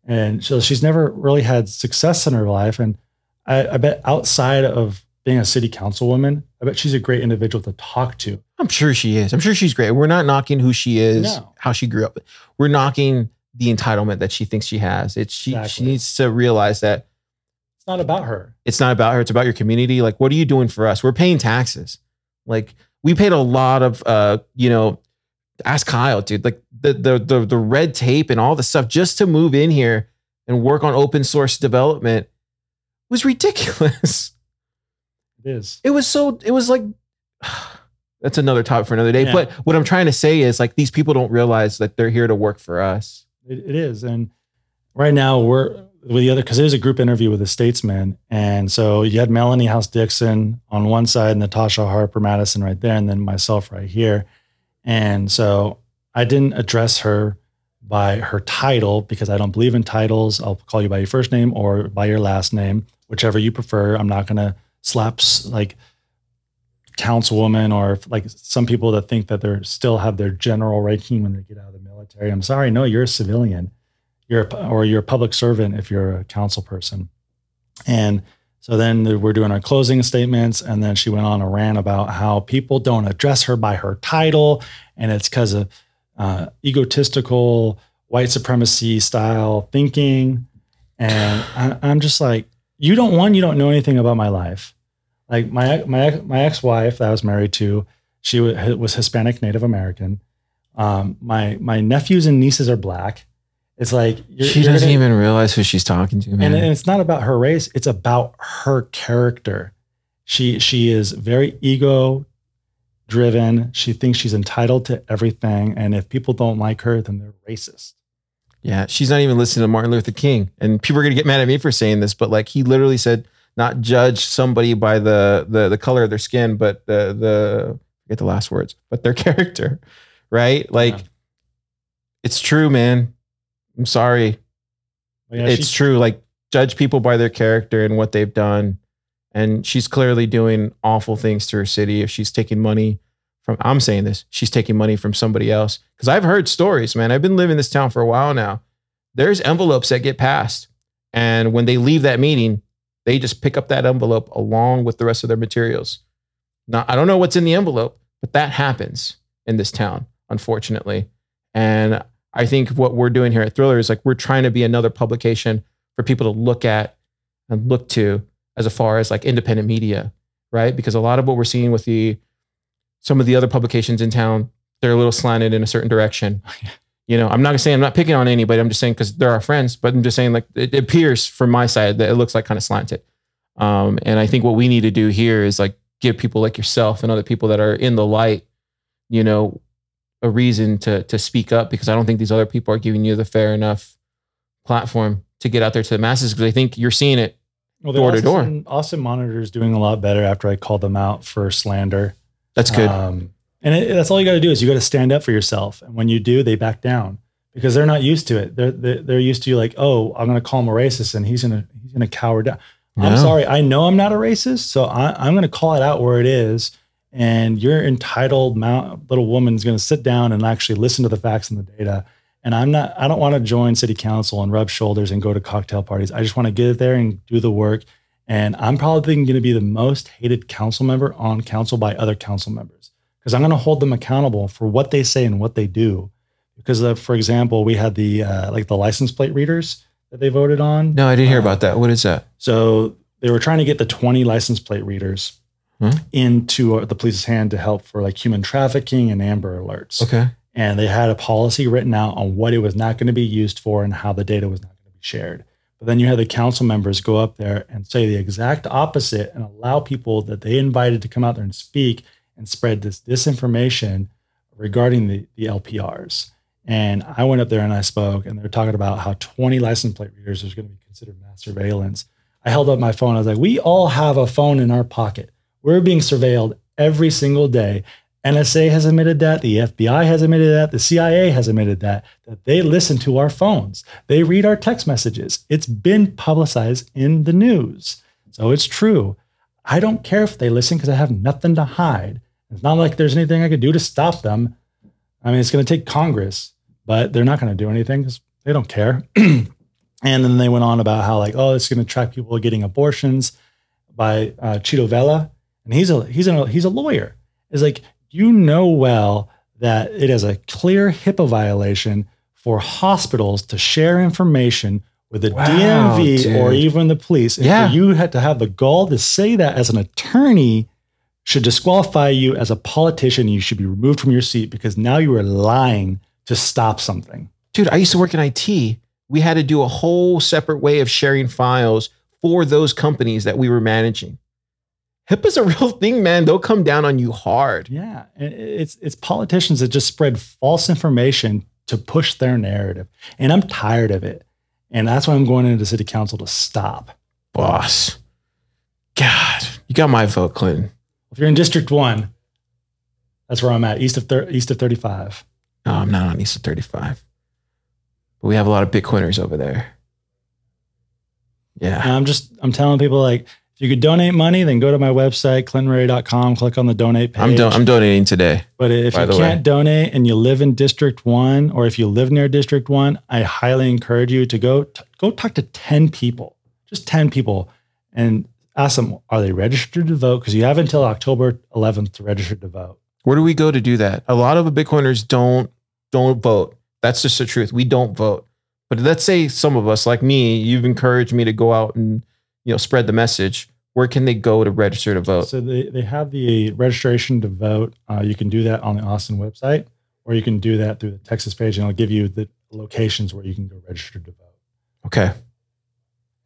And so she's never really had success in her life. And I, I bet outside of being a city councilwoman, I bet she's a great individual to talk to. I'm sure she is. I'm sure she's great. We're not knocking who she is, No. how she grew up. We're knocking the entitlement that she thinks she has. It's she she needs to realize that It's not about her. it's not about her, it's about your community. Like, what are you doing for us? We're paying taxes. Like, we paid a lot of uh, you know, ask Kyle, dude. Like the the the the red tape and all the stuff just to move in here and work on open source development was ridiculous. It is. it was so it was like that's another topic for another day Yeah. but what i'm trying to say is like these people don't realize that they're here to work for us It, it is. And right now we're with the other because was a group interview with the statesman. And so you had Melanie House Dixon on one side, and Natasha Harper Madison right there, and then myself right here. And so I didn't address her by her title because I don't believe in titles. I'll call you by your first name or by your last name, whichever you prefer. I'm not gonna slap s- like councilwoman or like some people that think that they're still have their general ranking when they get out of the military. I'm sorry, no, you're a civilian. You're a, or you're a public servant if you're a council person. And so then we're doing our closing statements, and then she went on a rant about how people don't address her by her title, and it's because of uh, egotistical white supremacy style thinking. And I, I'm just like, you don't one, you don't know anything about my life. Like my my my ex wife that I was married to, she wa- was Hispanic Native American. Um, my my nephews and nieces are black. It's like you're, she you're doesn't gonna- even realize who she's talking to man and, and it's not about her race it's about her character. She she is very ego driven she thinks she's entitled to everything and if people don't like her then they're racist. Yeah she's not even listening to martin luther king. And people are going to get mad at me for saying this but like he literally said not judge somebody by the the, the color of their skin but the the forget the last words but their character right like Yeah. it's true man i'm sorry yeah, it's she- true. Like judge people by their character and what they've done. and she's clearly doing awful things to her city. If she's taking money from, I'm saying this, she's taking money from somebody else. Because I've heard stories, man. I've been living in this town for a while now. There's envelopes that get passed, and when they leave that meeting, they just pick up that envelope along with the rest of their materials. Now, I don't know what's in the envelope, but that happens in this town, unfortunately. And I think what we're doing here at Thriller is like we're trying to be another publication for people to look at and look to as far as like independent media, right? Because a lot of what we're seeing with the some of the other publications in town, they're a little slanted in a certain direction. You know, I'm not saying I'm not picking on anybody. I'm just saying because they're our friends, but I'm just saying like it, appears from my side that it looks like kind of slanted. Um, and I think what we need to do here is like give people like yourself and other people that are in the light, you know, a reason to to speak up because I don't think these other people are giving you the fair enough platform to get out there to the masses because I think you're seeing it. Well, Door to door. Austin, Austin Monitor is doing a lot better after I called them out for slander. That's good. Um, and it, that's all you got to do is you got to stand up for yourself. And when you do, they back down because they're not used to it. They're they're, they're used to you like, oh, I'm going to call him a racist, and he's gonna he's gonna cower down. I'm sorry, I know I'm not a racist, so I, I'm going to call it out where it is. And your entitled mount, little woman's going to sit down and actually listen to the facts and the data. And I'm not. I don't want to join city council and rub shoulders and go to cocktail parties. I just want to get there and do the work. And I'm probably going to be the most hated council member on council by other council members because I'm going to hold them accountable for what they say and what they do. Because, uh, for example, we had the uh, like the license plate readers that they voted on. no, I didn't hear about that. What is that? So they were trying to get the 20 license plate readers Hmm. into uh, the police's hand to help for like human trafficking and Amber alerts. Okay. And they had a policy written out on what it was not going to be used for and how the data was not going to be shared. But then you had the council members go up there and say the exact opposite and allow people that they invited to come out there and speak and spread this disinformation regarding the, the LPRs. And I went up there and I spoke, and they were talking about how 20 license plate readers is going to be considered mass surveillance. I held up my phone. I was like, we all have a phone in our pocket. We're being surveilled every single day. NSA has admitted that. The FBI has admitted that. The CIA has admitted that, that they listen to our phones. They read our text messages. It's been publicized in the news. So it's true. I don't care if they listen because I have nothing to hide. It's not like there's anything I could do to stop them. I mean, it's going to take Congress, but they're not going to do anything because they don't care. and then they went on about how like, oh, it's going to track people getting abortions by uh, Chito Vela, and he's a he's a he's a lawyer. It's like you know well that it is a clear HIPAA violation for hospitals to share information with the Wow, DMV or even the police. And Yeah. you had to have the gall to say that as an attorney should disqualify you as a politician. You should be removed from your seat because now you are lying to stop something. Dude, I used to work in IT. We had to do a whole separate way of sharing files for those companies that we were managing. HIPAA's a real thing, man. They'll come down on you hard. Yeah, it's it's politicians that just spread false information to push their narrative, and I'm tired of it. And that's why I'm going into city council to stop. Boss. God, you got my vote, Clinton. If you're in District One, that's where I'm at, east of thir- east of 35. No, I'm not on East of 35. But we have a lot of Bitcoiners over there. And Yeah. I'm just I'm telling people like if you could donate money, then go to my website clintonrarey.com, click on the donate page. I'm, do- I'm donating today. But if you can't donate and you live in District One, or if you live near District One, I highly encourage you to go t- go talk to ten people, just ten people, and ask them are they registered to vote? Because you have until October 11th to register to vote. Where do we go to do that? A lot of Bitcoiners don't don't vote. That's just the truth. We don't vote. But let's say some of us, like me, you've encouraged me to go out and you know spread the message. Where can they go to register to vote? So they, they have the registration to vote. Uh, you can do that on the Austin website, or you can do that through the Texas page, and it'll give you the locations where you can go register to vote. Okay.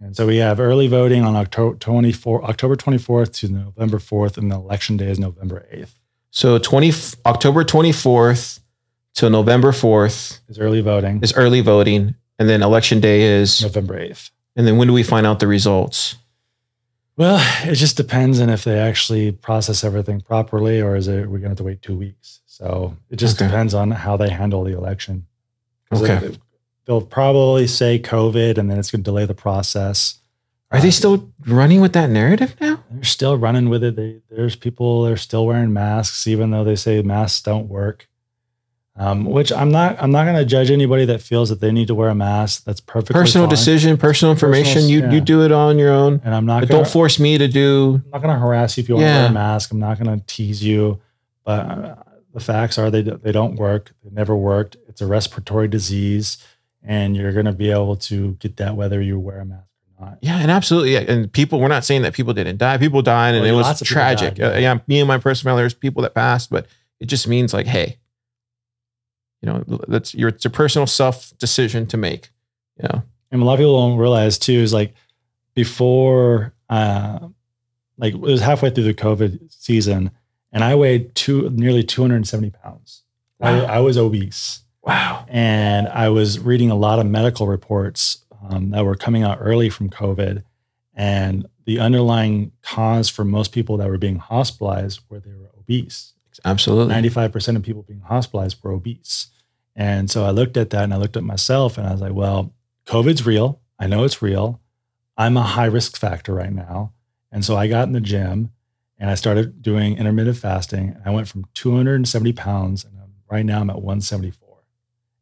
And so we have early voting on October 24, October 24th to November 4th, and the election day is November 8th. So 20 October 24th to November 4th Is early voting is early voting, and then election day is. November 8th. And then when do we find out the results? Well, it just depends on if they actually process everything properly, or is it we're going to have to wait two weeks. So it just Okay. depends on how they handle the election. Okay. they- They'll probably say COVID, and then it's going to delay the process. Are they still running with that narrative now? They're still running with it. They, there's people they're still wearing masks, even though they say masks don't work. Um, which I'm not. I'm not going to judge anybody that feels that they need to wear a mask. That's perfectly Personal fine. decision, personal information. Personal- you yeah. you do it on your own. And I'm not. But Gonna, don't force me to do. I'm not going to harass you if you want to wear a mask. I'm not going to tease you. But uh, the facts are they they don't work. They never worked. It's a respiratory disease, and you're going to be able to get that whether you wear a mask or not. Yeah, and absolutely. Yeah. And people, we're not saying that people didn't die. People died, and Oh, it was lots of people tragic. died, Uh, yeah. yeah, me and my personal family, there's people that passed, but it just means like, hey, you know, that's your it's a personal self decision to make. You know, And a lot of people don't realize too is like before, uh, like it was halfway through the COVID season, and I weighed two nearly 270 pounds. I, I was obese, wow. and I was reading a lot of medical reports um, that were coming out early from COVID, and the underlying cause for most people that were being hospitalized were they were obese. Absolutely. 95% of people being hospitalized were obese. And so I looked at that and I looked at myself and I was like, well, COVID's real. I know it's real. I'm a high risk factor right now. And so I got in the gym and I started doing intermittent fasting. I went from 270 pounds and right now I'm at 174 in-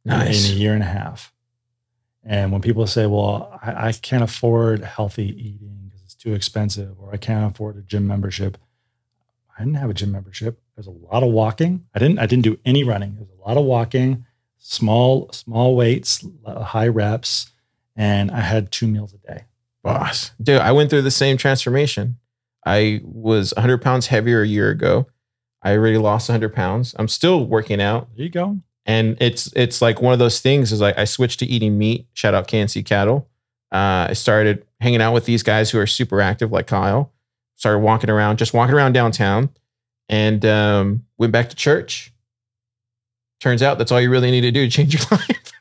Nice. in a year and a half. And when people say, well, I, I can't afford healthy eating because it's too expensive, or I can't afford a gym membership, I didn't have a gym membership. There's a lot of walking. I didn't. I didn't do any running. There's a lot of walking, small small weights, high reps, and I had two meals a day. Boss. Dude, I went through the same transformation. I was 100 pounds heavier a year ago. I already lost 100 pounds. I'm still working out. There you go. And it's it's like one of those things is like I switched to eating meat. Shout out KNC Cattle. Uh, I started hanging out with these guys who are super active, like Kyle. Started walking around, just walking around downtown, and um, went back to church. Turns out that's all you really need to do to change your life.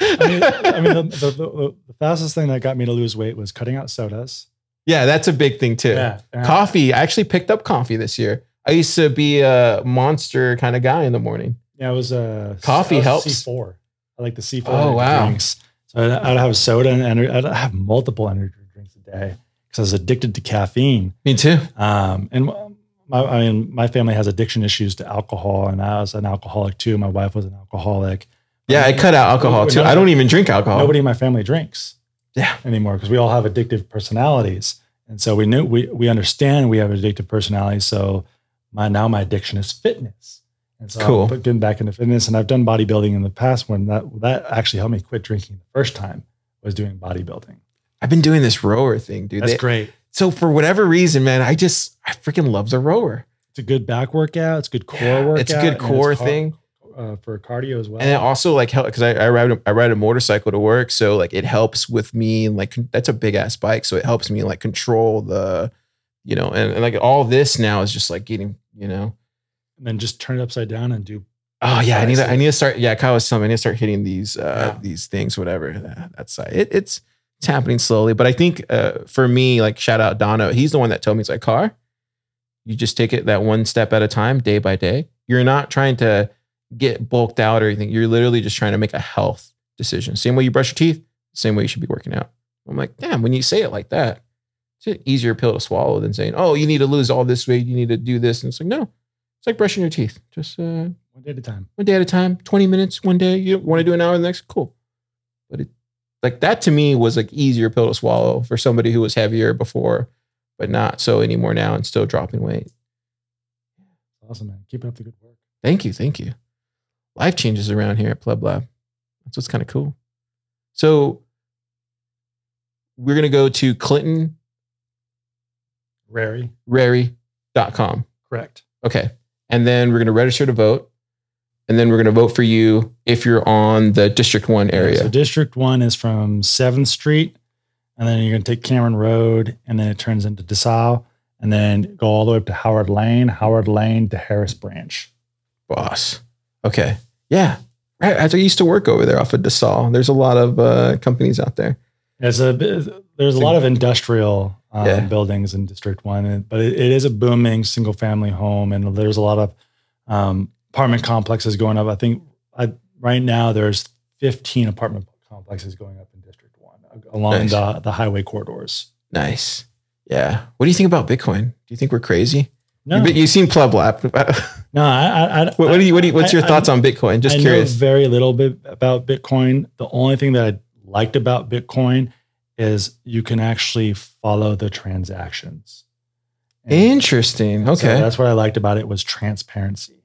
I mean, I mean, the, the, the, the fastest thing that got me to lose weight was cutting out sodas. yeah, that's a big thing too. Yeah, I- Coffee. I actually picked up coffee this year. I used to be a monster kind of guy in the morning. Yeah, it was a Coffee helps. C four. I like the C four. Oh, wow. Drinks. So I'd, I'd have soda and ener- I'd have multiple energy drinks a day because I was addicted to caffeine. Me too. Um, and my, I mean, my family has addiction issues to alcohol, and I was an alcoholic too. My wife was an alcoholic. Yeah, I cut out alcohol too. I don't even drink alcohol. Nobody in my family drinks Yeah. anymore because we all have addictive personalities, and so we knew we we understand we have addictive personalities. So my now my addiction is fitness, and so Cool. I'm getting back into fitness. And I've done bodybuilding in the past when that that actually helped me quit drinking the first time was doing bodybuilding. I've been doing this rower thing, dude. That's They- great. So for whatever reason, man, I just I freaking love the rower. It's a good back workout. It's a good core Yeah, workout. it's a good core thing. uh, for cardio as well. And it also like help because I, I ride a, I ride a motorcycle to work, so like it helps with me and like that's a big ass bike, so it helps me like control the, you know, and, and like all this now is just like getting, you know, and then just turn it upside down and do. oh yeah, I need to, I need to start. Yeah, Kyle was telling me I need to start hitting these uh Yeah. these things, whatever. That- That's uh, it, it's it's happening slowly, but I think uh for me, like shout out Dono, he's the one that told me it's like car. You just take it that one step at a time, day by day. You're not trying to get bulked out or anything. You're literally just trying to make a health decision. Same way you brush your teeth, same way you should be working out. I'm like, damn, when you say it like that, it's an easier pill to swallow than saying, oh, you need to lose all this weight, you need to do this. And it's like, no, it's like brushing your teeth. Just uh, One day at a time. one day at a time, 20 minutes one day. You want to do an hour the next? Cool. But it like that to me was like easier pill to swallow for somebody who was heavier before, but not so anymore now and still dropping weight. Awesome, man. Keep up the good work. Thank you. Thank you. Life changes around here at Pleb Lab. That's what's kind of cool. So we're going to go to clintonrarey.com. Rarey. Correct. Okay. And then we're going to register to vote. And then we're going to vote for you if you're on the District 1 area. So District One is from Seventh Street, and then you're going to take Cameron Road, and then it turns into Dessau, and then go all the way up to Howard Lane, Howard Lane to Harris Branch. Boss. Okay. Yeah. Right. I used to work over there off of Dessau. There's a lot of uh, companies out there. It's a there's a lot of industrial um, Yeah. buildings in District One, and- but it, it is a booming single family home, and there's a lot of um, apartment complexes going up. I think I, right now there's 15 apartment complexes going up in District One uh, along Nice. the the highway corridors. Nice. Yeah. What do you think about Bitcoin? Do you think we're crazy? No, You, you've seen Pleb Lab. no. I, I, I, what do you, what do you, what's your thoughts on Bitcoin? Just I curious. know very little bit about Bitcoin. The only thing that I liked about Bitcoin is you can actually follow the transactions. And Interesting. so Okay. that's what I liked about it was transparency.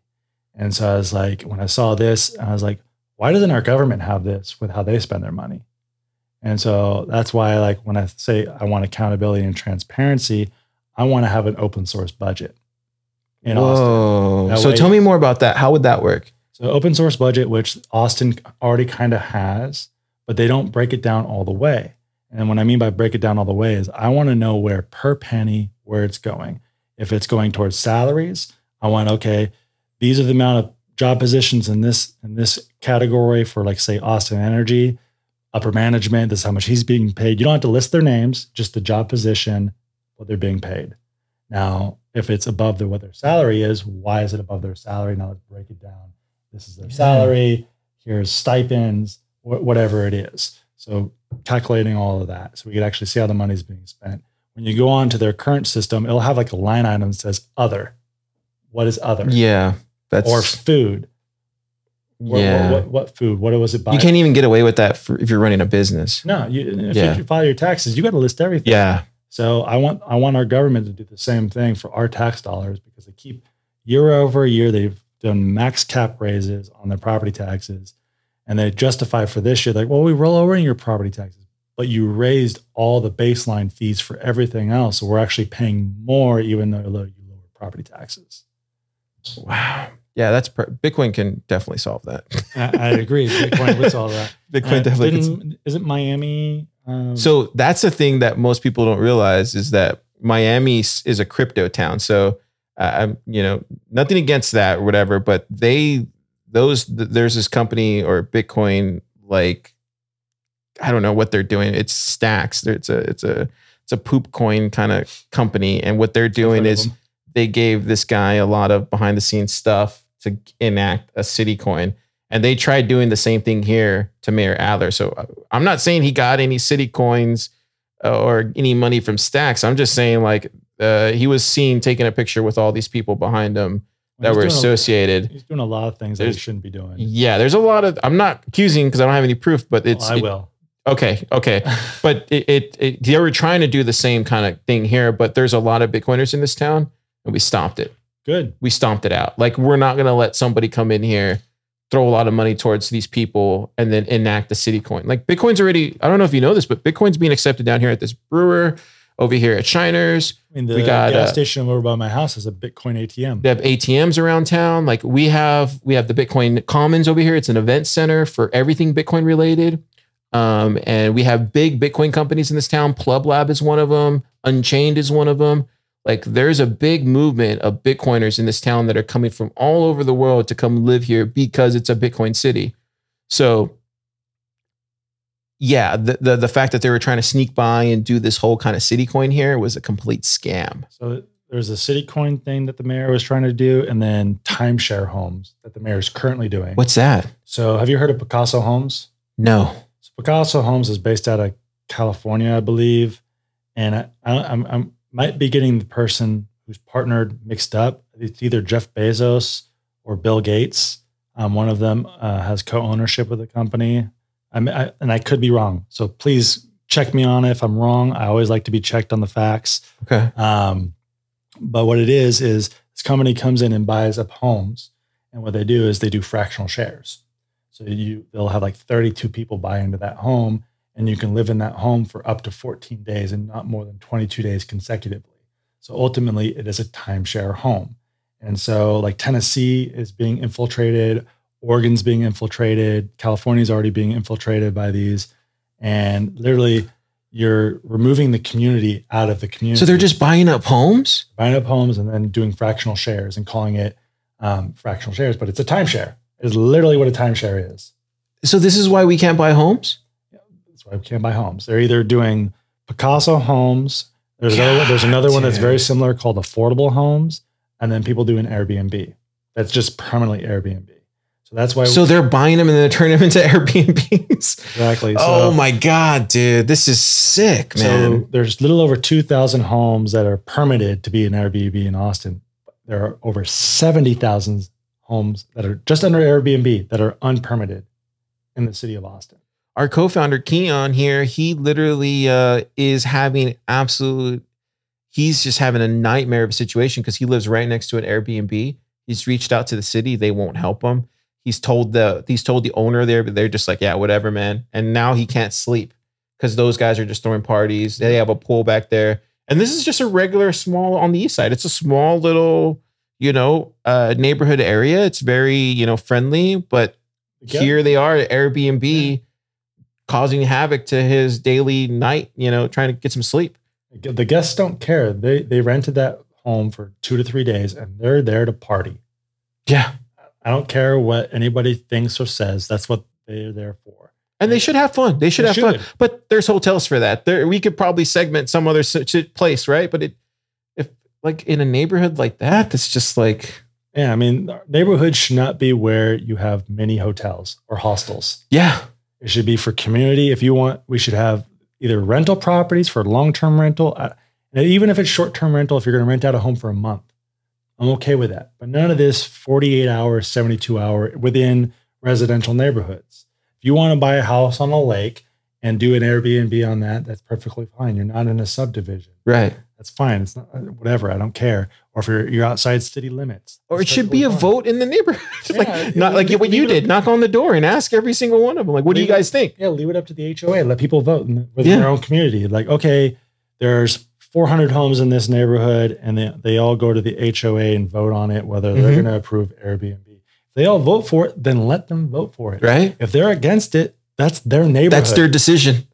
And so I was like, when I saw this, I was like, why doesn't our government have this with how they spend their money? And so that's why, I like, when I say I want accountability and transparency, I want to have an open source budget in Austin. Whoa. So way- tell me more about that. How would that work? So open source budget, which Austin already kind of has, but they don't break it down all the way. And what I mean by break it down all the way is I want to know where per penny where it's going. If it's going towards salaries, I want okay, these are the amount of job positions in this in this category for like say Austin Energy, upper management. This is how much he's being paid. You don't have to list their names, just the job position, what they're being paid. Now, if it's above the, what their salary is, why is it above their salary? Now let's break it down. This is their salary. Here's stipends, wh- whatever it is. So calculating all of that, so we could actually see how the money is being spent. When you go on to their current system, it'll have like a line item that says other. What is other? Yeah. That's Or food. What, yeah. what, what, what food? What was it? By? you can't even get away with that for, if you're running a business. No, you, if Yeah. you file your taxes, you got to list everything. Yeah. So I want I want our government to do the same thing for our tax dollars because they keep year over year they've done max cap raises on their property taxes, and they justify for this year like, well, we roll over in your property taxes, but you raised all the baseline fees for everything else, so we're actually paying more even though you lower property taxes. Wow. Yeah, that's per- Bitcoin can definitely solve that. I, I agree. Bitcoin with all that. Bitcoin Uh, definitely can isn't Miami? Um, So that's the thing that most people don't realize is that Miami is a crypto town. So uh, I'm, you know, nothing against that or whatever, but they, those, th- there's this company or Bitcoin, like, I don't know what they're doing. It's stacks. It's a, it's a, it's a poop coin kind of company. And what they're doing I've heard of is they gave this guy a lot of behind the scenes stuff to enact a city coin. And they tried doing the same thing here to Mayor Adler. So uh, I'm not saying he got any city coins uh, or any money from Stacks. I'm just saying like uh, he was seen taking a picture with all these people behind him that were doing a- associated. He's doing a lot of things that he shouldn't be doing. Yeah, there's a lot of. I'm not accusing because I don't have any proof, but it's Well, I it- will. okay. Okay, but it, it, it they were trying to do the same kind of thing here. But there's a lot of Bitcoiners in this town, and we stomped it. Good. we stomped it out. Like we're not going to let somebody come in here, throw a lot of money towards these people, and then enact the city coin. Like Bitcoin's already. I don't know if you know this, but Bitcoin's being accepted down here at this brewer, over here at Shiners. I mean, the We got, gas uh, station over by my house is a Bitcoin ATM. They have ATMs around town. Like we have, we have the Bitcoin Commons over here. It's an event center for everything Bitcoin related. Um, and we have big Bitcoin companies in this town. Pleb Lab is one of them. Unchained is one of them. Like there's a big movement of Bitcoiners in this town that are coming from all over the world to come live here because it's a Bitcoin city. So yeah, the, the the fact that they were trying to sneak by and do this whole kind of city coin here was a complete scam. So there's a city coin thing that the mayor was trying to do, and then timeshare homes that the mayor is currently doing. What's that? So have you heard of Pacaso Homes? No. So Pacaso Homes is based out of California, I believe, and I, I, I'm, I might be getting the person who's partnered mixed up. It's either Jeff Bezos or Bill Gates. Um, one of them uh, has co-ownership with the company, I'm, I, and I could be wrong. So please check me on it if I'm wrong. I always like to be checked on the facts. Okay. Um, but what it is is this company comes in and buys up homes, and what they do is they do fractional shares. So you they'll have like 32 people buy into that home, and you can live in that home for up to 14 days and not more than 22 days consecutively. So ultimately, it is a timeshare home. And so, like Tennessee is being infiltrated, Oregon's being infiltrated, California's already being infiltrated by these, and literally, you're removing the community out of the community So they're just buying up homes? buying up homes and then doing fractional shares and calling it um, fractional shares, but it's a timeshare. It's literally what a timeshare is. So this is why we can't buy homes? That's why we can't buy homes. They're either doing Pacaso homes. There's another, there's another one that's very similar called affordable homes, and then people do an Airbnb. That's just permanently Airbnb. So that's why So they're buying them and then turning them into Airbnbs. exactly. So, oh my god, dude, this is sick, man. So there's little over 2,000 homes that are permitted to be an Airbnb in Austin. There are over 70,000 homes that are just under Airbnb that are unpermitted in the city of Austin. Our co-founder Keon here, he literally uh, is having absolute. He's just having a nightmare of a situation because he lives right next to an Airbnb. He's reached out to the city; they won't help him. He's told the he's told the owner there, but they're just like, yeah, whatever, man. And now he can't sleep because those guys are just throwing parties. They have a pool back there, and this is just a regular small on the east side. It's a small little, you know, uh, neighborhood area. It's very you know friendly, but Yeah. here they are at Airbnb causing havoc to his daily night, you know, trying to get some sleep. The guests don't care. They they rented that home for two to three days and they're there to party. Yeah. I don't care what anybody thinks or says. That's what they're there for. And they should have fun. They should They have fun. But there's hotels for that. There we could probably segment some other place, right? But it if like in a neighborhood like that, that's just like Yeah, I mean, neighborhoods should not be where you have many hotels or hostels. yeah. It should be for community. If you want, we should have either rental properties for long term rental. uh, And even if it's short term rental, if you're going to rent out a home for a month, I'm okay with that. But none of this 48 hour, 72 hour within residential neighborhoods. If you want to buy a house on a lake and do an Airbnb on that, that's perfectly fine. You're not in a subdivision. Right. That's fine. It's not uh, whatever. I don't care. Or if you're, you're outside city limits, Or it should be a fine. vote in the neighborhood. Yeah, like not like what you did. Knock on the door and ask every single one of them. Like, what do you guys think? Yeah, leave it up to the HOA. Let people vote in, within Yeah. their own community. Like, okay, there's 400 homes in this neighborhood, and they, they all go to the HOA and vote on it whether they're Mhm. going to approve Airbnb. If they all vote for it, then let them vote for it. Right? If they're against it, that's their neighborhood. That's their decision,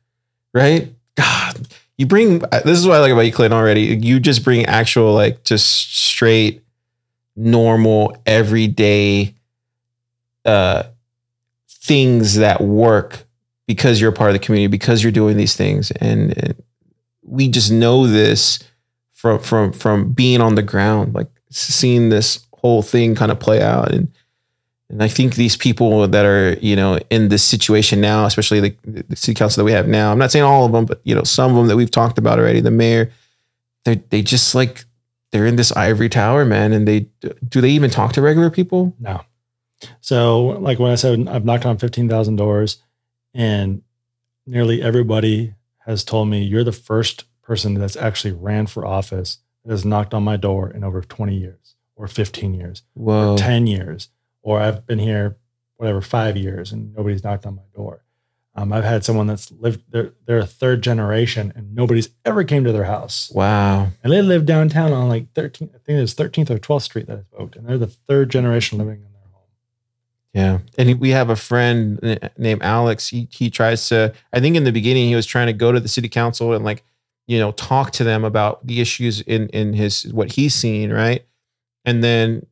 right? God, you bring this is what I like about you, Clinton. Already, you just bring actual like just straight, normal, everyday, uh, things that work because you're a part of the community because you're doing these things, and, and we just know this from from from being on the ground, like seeing this whole thing kind of play out and. And I think these people that are, you know, in this situation now, especially the, the city council that we have now, I'm not saying all of them, but you know, some of them that we've talked about already, the mayor, they they just like they're in this ivory tower, man. And they do they even talk to regular people? No. So, like when I said, I've knocked on 15,000 doors, and nearly everybody has told me you're the first person that's actually ran for office that has knocked on my door in over 20 years, or 15 years, Whoa. or 10 years, or I've been here, whatever, five years, and nobody's knocked on my door. Um, I've had someone that's lived, they're, they're a third generation, and nobody's ever came to their house. Wow. And they live downtown on like 13th, I think it's 13th or 12th Street that I spoke, and they're the third generation living in their home. Yeah. And we have a friend named Alex. He he tries to, I think in the beginning he was trying to go to the city council and like, you know, talk to them about the issues in in his what he's seen, right? And then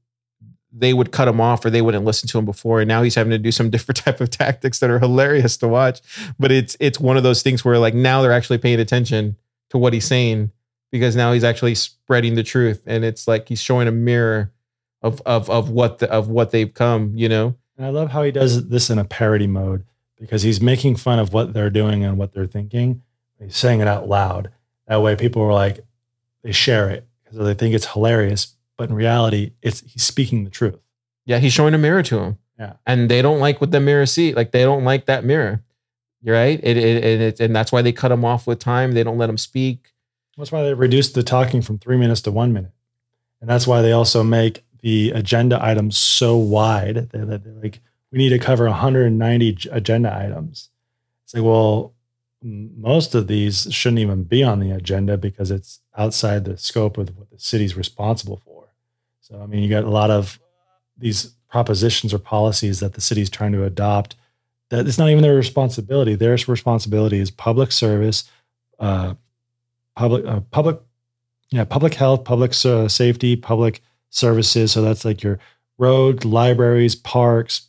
they would cut him off or they wouldn't listen to him before. And now he's having to do some different type of tactics that are hilarious to watch. But it's it's one of those things where like now they're actually paying attention to what he's saying because now he's actually spreading the truth. And it's like he's showing a mirror of of of what the, of what they've come, you know? And I love how he does this in a parody mode because he's making fun of what they're doing and what they're thinking. He's saying it out loud. That way, people are like, they share it because they think it's hilarious. But in reality, it's he's speaking the truth. Yeah, he's showing a mirror to him. Yeah. And they don't like what the mirror see. Like they don't like that mirror. You're right. It, it, it, it- and that's why they cut him off with time. They don't let him speak. That's why they reduced the talking from three minutes to one minute. And that's why they also make the agenda items so wide. They're, they're like, we need to cover 190 agenda items. It's like, well, most of these shouldn't even be on the agenda because it's outside the scope of what the city's responsible for. So, I mean, you got a lot of these propositions or policies that the city's trying to adopt that it's not even their responsibility. Their responsibility is public service, uh, public uh, public yeah public health public uh, safety public services so that's like your roads libraries parks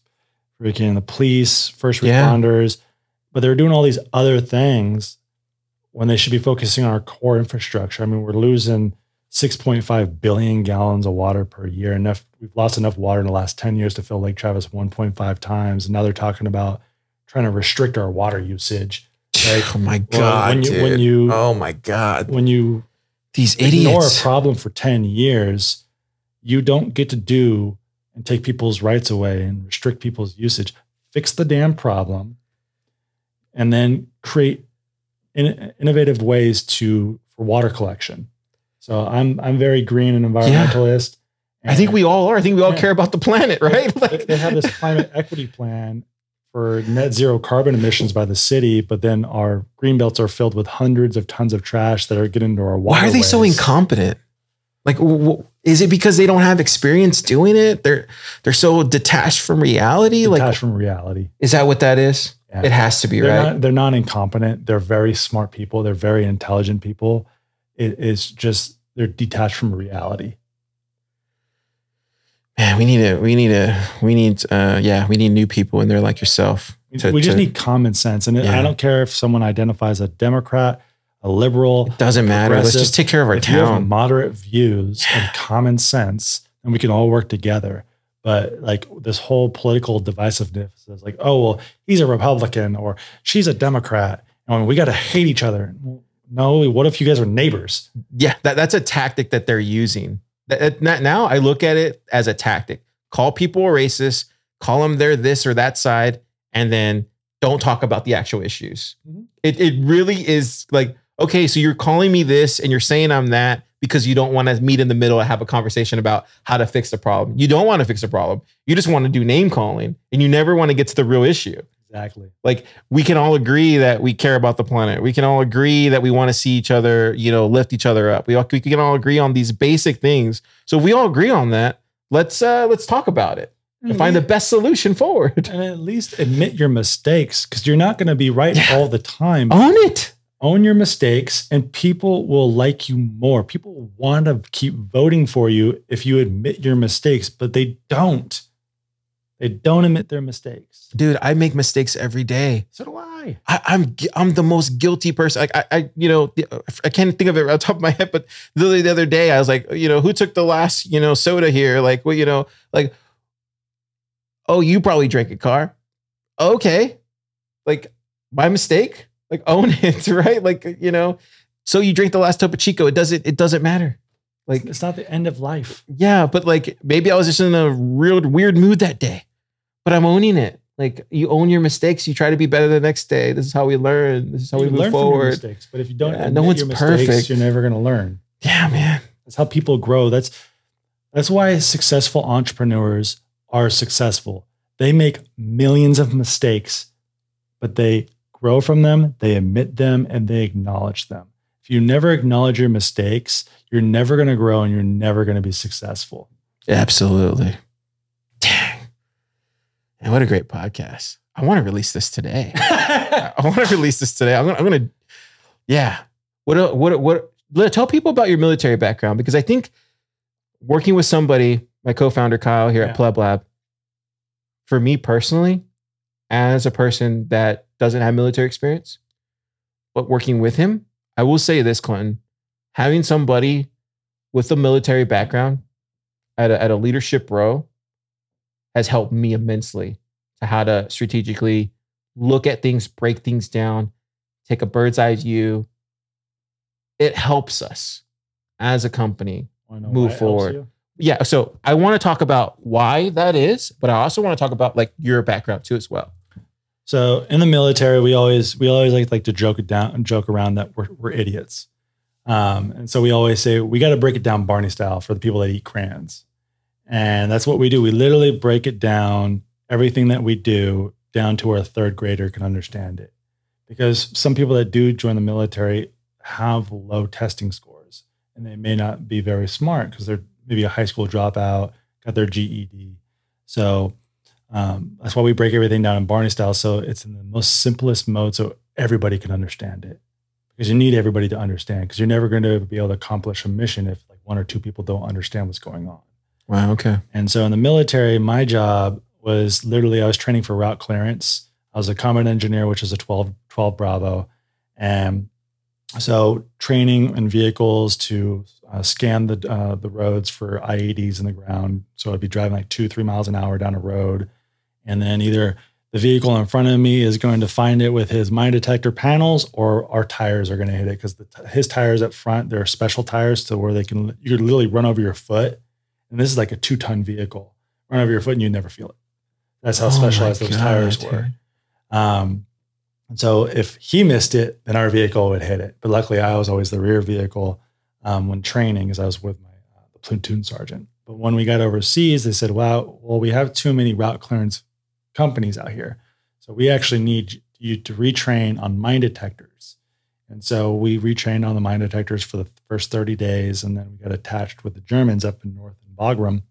freaking the police first Yeah. responders but they're doing all these other things when they should be focusing on our core infrastructure i mean we're losing 6.5 billion gallons of water per year. Enough, we've lost enough water in the last 10 years to fill Lake Travis 1.5 times. And now they're talking about trying to restrict our water usage. Right? Oh my Well, god, when you- when you- oh my god, When you these idiots ignore a problem for 10 years, you don't get to do and take people's rights away and restrict people's usage. Fix the damn problem and then create in, innovative ways to for water collection. So I'm I'm very green and environmentalist. I think we all are. I think we all Yeah. care about the planet, right? they, Like, they have this climate equity plan for net zero carbon emissions by the city, but then our green belts are filled with hundreds of tons of trash that are getting into our water. why are they so incompetent? Like, w- w- is it because they don't have experience doing it? They're they're so detached from reality. Detached Like, from reality. is that what that is? Yeah. It has to be, they're right? Not, they're not incompetent. They're very smart people. They're very intelligent people. It is just they're detached from reality. Man, we need to, we need to, we need, uh, yeah, we need new people and they're like yourself. We, to- we just to- need common sense. And Yeah. I don't care if someone identifies a Democrat, a liberal, Doesn't matter. Let's just take care of our if you have town. moderate views and common sense, and we can all work together. But like this whole political divisiveness is like, oh well, he's a Republican or she's a Democrat, and we got to hate each other. No, what if you guys are neighbors? Yeah, that, that's a tactic that they're using. That, that- now I look at it as a tactic. Call people a racist, call them they're this or that side, and then don't talk about the actual issues. Mhm. It, it really is like, okay, so you're calling me this and you're saying I'm that because you don't want to meet in the middle and have a conversation about how to fix the problem. You don't want to fix the problem. You just want to do name calling and you never want to get to the real issue Exactly. like we can all agree that we care about the planet. We can all agree that we want to see each other, you know, lift each other up. We all we can all agree on these basic things. So if we all agree on that, let's uh let's talk about it and find the best solution forward. and at least admit your mistakes because you're not going to be right Yeah. all the time. Own it. Own your mistakes, and people will like you more. People want to keep voting for you if you admit your mistakes, but they don't. They don't admit their mistakes. Dude, I make mistakes every day. So do I. I, I'm I'm the most guilty person. Like I, I, you know, I can't think of it right off the top of my head, but literally the other day I was like, you know, who took the last, you know, soda here? Like, well, you know, like, oh, you probably drank a car. Okay, like my mistake. Like own it, right? Like you know, so you drink the last Topo Chico. It doesn't. It doesn't matter. Like It's not the end of life. yeah, but like maybe I was just in a real weird mood that day, but I'm owning it. Like you own your mistakes, you try to be better the next day. This is how we learn. This is how we You move learn from your forward. mistakes, but if you don't Yeah, no one's your mistakes, perfect. you're never going to learn. Yeah, man. That's how people grow. That's that's why successful entrepreneurs are successful. They make millions of mistakes, but they grow from them, they admit them, and they acknowledge them. If you never acknowledge your mistakes, you're never going to grow and you're never going to be successful. Absolutely. Dang. And what a great podcast. I want to release this today. I want to release this today. I'm gonna, I'm gonna, yeah. What, uh, what, what, let- tell people about your military background because I think working with somebody, my co-founder Kyle here Yeah. at Pleb Lab, for me personally, as a person that doesn't have military experience, but working with him, I will say this, Clinton, having somebody with a military background at a, at a leadership role has helped me immensely to how to strategically look at things, break things down, take a bird's eye view. It helps us as a company. Move why it helps forward. Yeah. So I want to talk about why that is, but I also want to talk about like your background too as well. So in the military, we always we always like, like to joke it down joke around that we're, we're idiots. Um, and so we always say we got to break it down Barney style for the people that eat crayons. And that's what we do. We literally break it down, everything that we do down to where a third grader can understand it. Because some people that do join the military have low testing scores and they may not be very smart because they're maybe a high school dropout, got their GED. So um, that's why we break everything down in Barney style. So it's in the most simplest mode so everybody can understand it. Because you need everybody to understand because you're never going to be able to accomplish a mission if like one or two people don't understand what's going on. Wow. Okay. And so in the military, my job was literally I was training for route clearance. I was a combat engineer, which is a 12, 12 Bravo. And so training in vehicles to uh, scan the uh, the roads for IEDs in the ground. So I'd be driving like two, three miles an hour down a road, and then either the vehicle in front of me is going to find it with his mine detector panels, or our tires are going to hit it because his tires up front they're special tires to where they can you could literally run over your foot, and this is like a two ton vehicle, run over your foot and you never feel it. That's how Oh specialized those God, tires dude. were. Um, and so if he missed it, then our vehicle would hit it. But luckily, I was always the rear vehicle um, when training, as I was with my uh, platoon sergeant. But when we got overseas, they said, "Wow, well, we have too many route clearance companies out here, so we actually need you to retrain on mine detectors." And so we retrained on the mine detectors for the first 30 days, and then we got attached with the Germans up in north in Bagram.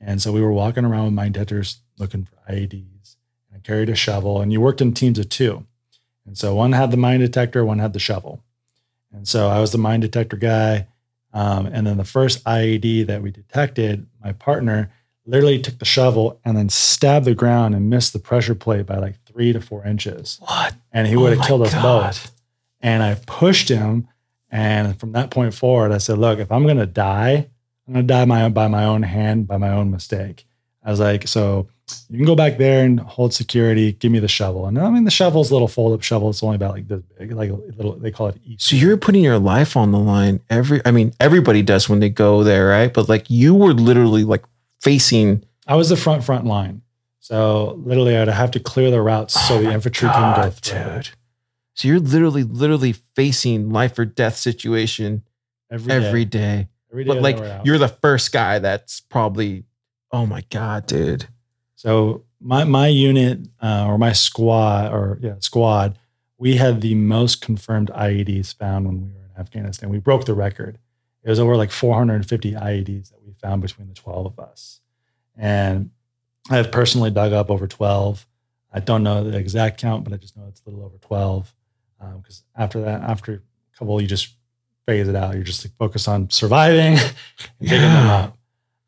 And so we were walking around with mine detectors looking for IEDs. I carried a shovel, and you worked in teams of two. And so one had the mine detector, one had the shovel. And so I was the mine detector guy. Um, and then the first IED that we detected, my partner literally took the shovel and then stabbed the ground and missed the pressure plate by like three to four inches. What? And he Oh would have my killed us God. both. And I pushed him. And from that point forward, I said, look, if I'm going to die, I'm going to die my, by my own hand, by my own mistake. I was like, so you can go back there and hold security. Give me the shovel. And I mean, the shovel's a little fold up shovel. It's only about like this big, like a little, they call it E. So you're putting your life on the line. Every, I mean, everybody does when they go there, right? But like you were literally like facing. I was the front, front line. So literally, I'd have to clear the routes so Oh the my infantry can go through. dude. So you're literally, literally facing life or death situation Every every day. day. Every day But like you're the first guy that's probably, oh my god, dude. So my my unit uh, or my squad or yeah squad, we had the most confirmed IEDs found when we were in Afghanistan. We broke the record. It was over like 450 IEDs that we found between the 12 of us, and I have personally dug up over 12. I don't know the exact count, but I just know it's a little over 12. Because after that, after a couple, you just phase it out. You're just like focus on surviving and digging them Yeah.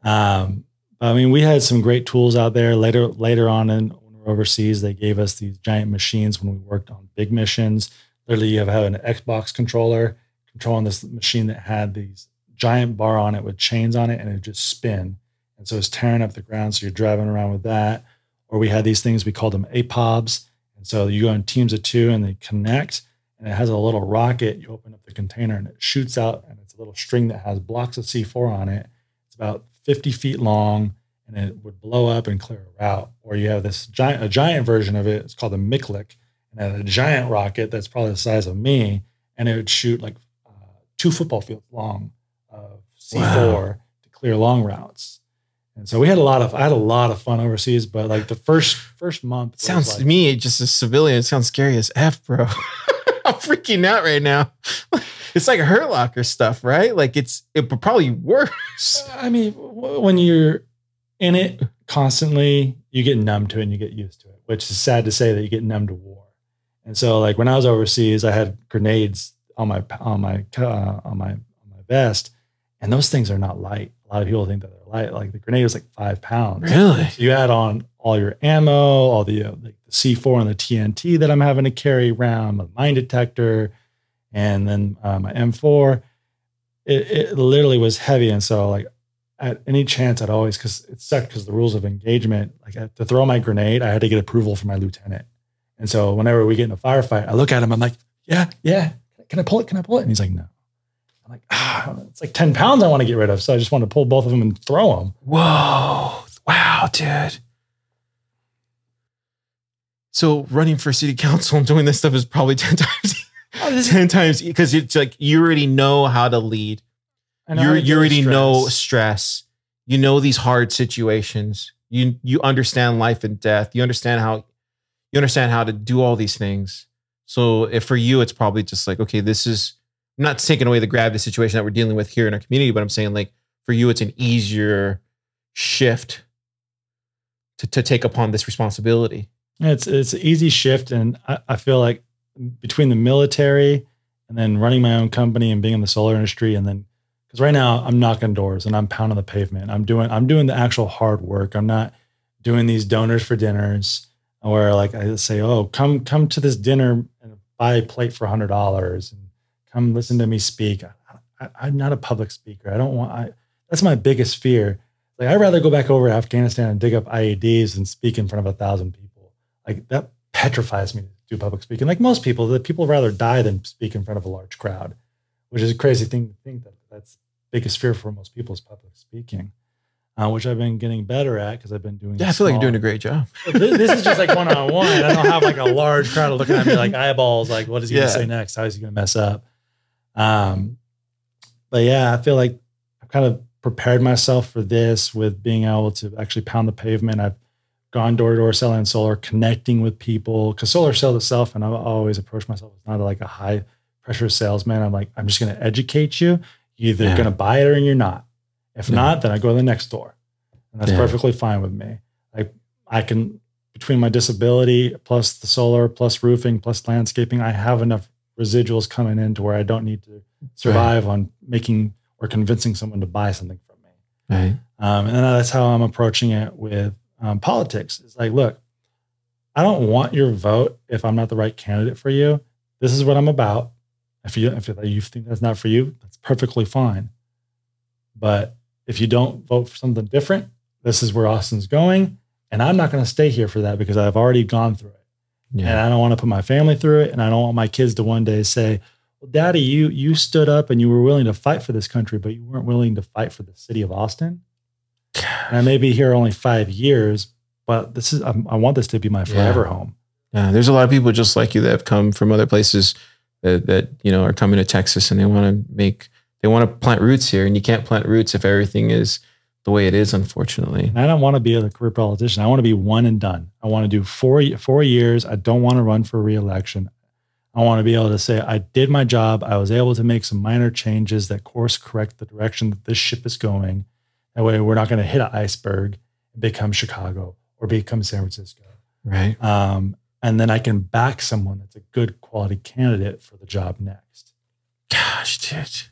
up. Um, I mean, we had some great tools out there. Later, later on, in when we were overseas, they gave us these giant machines when we worked on big missions. Literally, you have, have an Xbox controller controlling this machine that had these giant bar on it with chains on it, and it just spin. And so it's tearing up the ground. So you're driving around with that. Or we had these things we called them APOBs. And so you go in teams of two, and they connect, and it has a little rocket. You open up the container, and it shoots out, and it's a little string that has blocks of C4 on it. It's about 50 feet long and it would blow up and clear a route. Or you have this giant, a giant version of it. It's called a MICLIC, and a giant rocket that's probably the size of me, and it would shoot like two football fields long of C4 Wow. to clear long routes. And so we had a lot of, I had a lot of fun overseas. But like the first first month, Sounds like, to me, just a civilian, it sounds scary as F, bro. I'm freaking out right now. It's like Hurt Locker stuff, right? Like it's it probably worse. Uh, I mean, when you're in it constantly, you get numb to it and you get used to it, which is sad to say that you get numb to war. And so, like when I was overseas, I had grenades on my on my uh, on my on my vest, and those things are not light. A lot of people think that they're light. Like the grenade is like five pounds. Really? So you add on all your ammo, all the, uh, like the C4 and the TNT that I'm having to carry around, my mine detector, and then uh, my M4. It, it literally was heavy, and so like at any chance, I'd always because it sucked because the rules of engagement. Like to throw my grenade, I had to get approval from my lieutenant, and so whenever we get in a firefight, I look at him. I'm like, "Yeah, yeah, can I pull it? Can I pull it?" And he's like, "No." I'm like, "Ah, it's like ten pounds I want to get rid of, so I just want to pull both of them and throw them." Whoa. Wow, dude. So running for city council and doing this stuff is probably 10 times Oh, 10 times because it's like you already know how to lead. And you you already know stress. You know these hard situations. You you understand life and death. You understand how you understand how to do all these things. So if for you it's probably just like okay, this is I'm not taking away the gravity situation that we're dealing with here in our community, but I'm saying like for you it's an easier shift to to take upon this responsibility. It's it's an easy shift, and I, I feel like between the military and then running my own company and being in the solar industry, and then because right now I'm knocking doors and I'm pounding the pavement. I'm doing I'm doing the actual hard work. I'm not doing these donors for dinners where like I say, oh, come come to this dinner and buy a plate for hundred dollars and come listen to me speak. I, I'm not a public speaker. I don't want. I that's my biggest fear. Like I'd rather go back over to Afghanistan and dig up IEDs than speak in front of a thousand people. Like that petrifies me to do public speaking. Like most people, that people rather die than speak in front of a large crowd, which is a crazy thing to think that that's biggest fear for most people is public speaking, uh, which I've been getting better at because I've been doing. Yeah, I feel like you're doing a great job. this, this is just like one on one. I don't have like a large crowd looking at me like eyeballs. Like, what is he Yeah. gonna say next? How is he gonna mess up? Um, but yeah, I feel like I've kind of prepared myself for this with being able to actually pound the pavement. I've gone door to door selling solar, connecting with people because solar sells itself, and I always approach myself as not like a high pressure salesman. I'm like, I'm just gonna educate you. You're either Yeah. gonna buy it or you're not. If Yeah. not, then I go to the next door, and that's Yeah. perfectly fine with me. Like I can between my disability plus the solar plus roofing plus landscaping, I have enough residuals coming in to where I don't need to survive on making or convincing someone to buy something from me. Right. Um, and that's how I'm approaching it with um, politics. It's like, look, I don't want your vote if I'm not the right candidate for you. This is what I'm about. If you if you think that's not for you, that's perfectly fine. But if you don't vote for something different, this is where Austin's going, and I'm not going to stay here for that because I've already gone through it, and I don't want to put my family through it, and I don't want my kids to one day say, "Well, Daddy, you you stood up and you were willing to fight for this country, but you weren't willing to fight for the city of Austin." And I may be here only five years, but this is I'm, I want this to be my forever home. Yeah, there's a lot of people just like you that have come from other places that, that you know are coming to Texas and they want to make they want to plant roots here, and you can't plant roots if everything is the way it is, unfortunately. And I don't want to be a career politician. I want to be one and done. I want to do four four years. I don't want to run for reelection. I want to be able to say I did my job. I was able to make some minor changes that course correct the direction that this ship is going. That way, we're not going to hit an iceberg and become Chicago or become San Francisco. Right. Um, and then I can back someone that's a good quality candidate for the job next. Gosh, dude.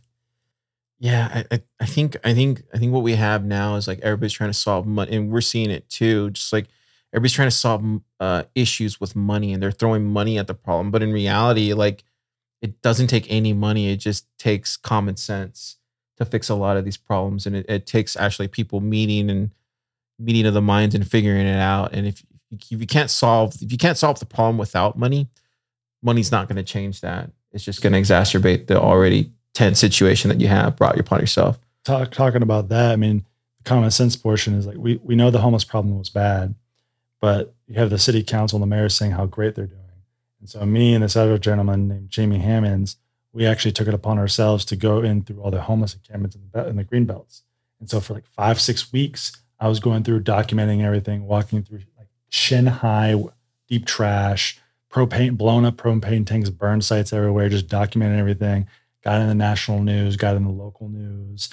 Yeah, I, I, think I think I think what we have now is like everybody's trying to solve money, and we're seeing it too. Just like everybody's trying to solve uh, issues with money, and they're throwing money at the problem. But in reality, like it doesn't take any money; it just takes common sense to fix a lot of these problems, and it, it takes actually people meeting and meeting of the minds and figuring it out. And if if you can't solve if you can't solve the problem without money, money's not going to change that. It's just going to exacerbate the already tense situation that you have brought upon yourself. talk, talking about that, I mean, the common sense portion is like we we know the homeless problem was bad, but you have the city council and the mayor saying how great they're doing. And so me and this other gentleman named Jamie Hammonds, we actually took it upon ourselves to go in through all the homeless encampments in the, in the green belts. And so for like five, six weeks, I was going through documenting everything, walking through like shin high, deep trash, propane, blown up propane tanks, burn sites everywhere, just documenting everything. Got in the national news, got in the local news,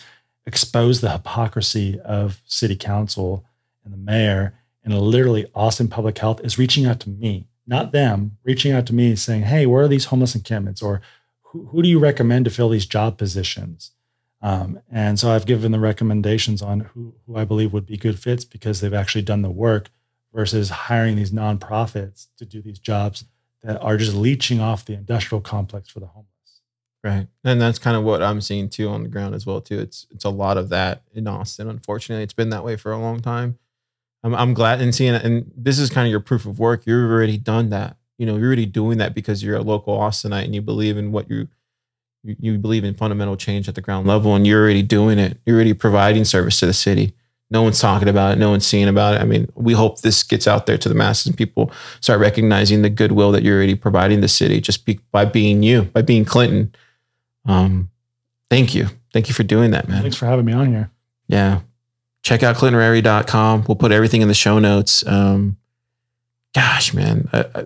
exposed the hypocrisy of city council and the mayor. And literally, Austin Public Health is reaching out to me, not them, reaching out to me saying, Hey, where are these homeless encampments? Or who, who do you recommend to fill these job positions? Um, and so I've given the recommendations on who, who I believe would be good fits because they've actually done the work versus hiring these nonprofits to do these jobs that are just leeching off the industrial complex for the homeless. Right. And that's kind of what I'm seeing too on the ground as well too. It's it's a lot of that in Austin. Unfortunately, it's been that way for a long time. I'm I'm glad and seeing it. And this is kind of your proof of work. You've already done that. You know, you're already doing that because you're a local Austinite and you believe in what you you, believe in fundamental change at the ground level and you're already doing it. You're already providing service to the city. No one's talking about it. No one's seeing about it. I mean, we hope this gets out there to the masses and people start recognizing the goodwill that you're already providing the city just be, by being you, by being Clinton. Um, thank you. Thank you for doing that, man. Thanks for having me on here. Yeah. Check out clintonrarey.com. We'll put everything in the show notes. Um, gosh, man. I, I,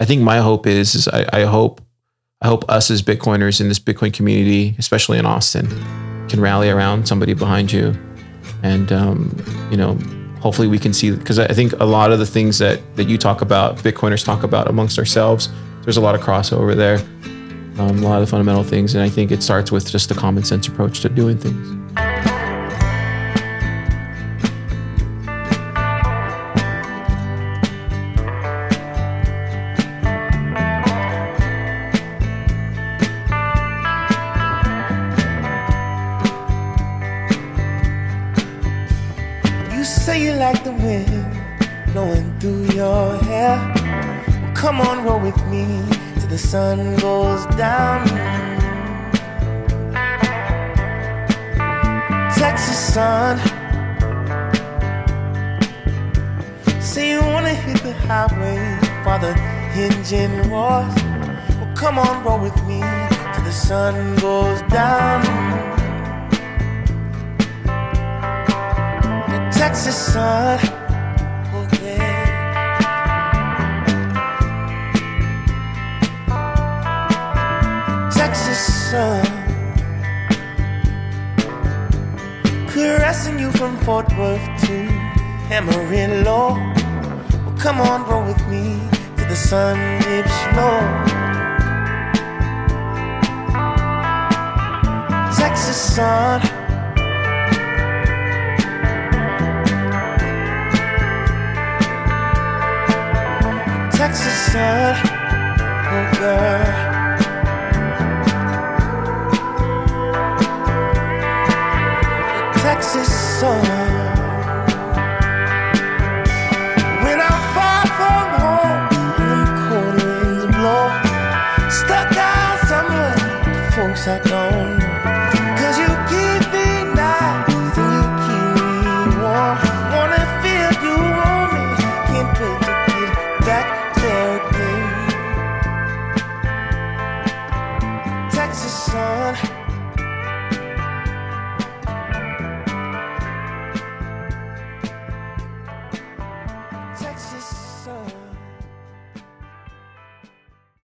I think my hope is, is I, I hope, I hope us as Bitcoiners in this Bitcoin community, especially in Austin, can rally around somebody behind you. And, um, you know, hopefully we can see, because I think a lot of the things that, that you talk about, Bitcoiners talk about amongst ourselves, there's a lot of crossover there. Um, a lot of the fundamental things. And I think it starts with just the common sense approach to doing things.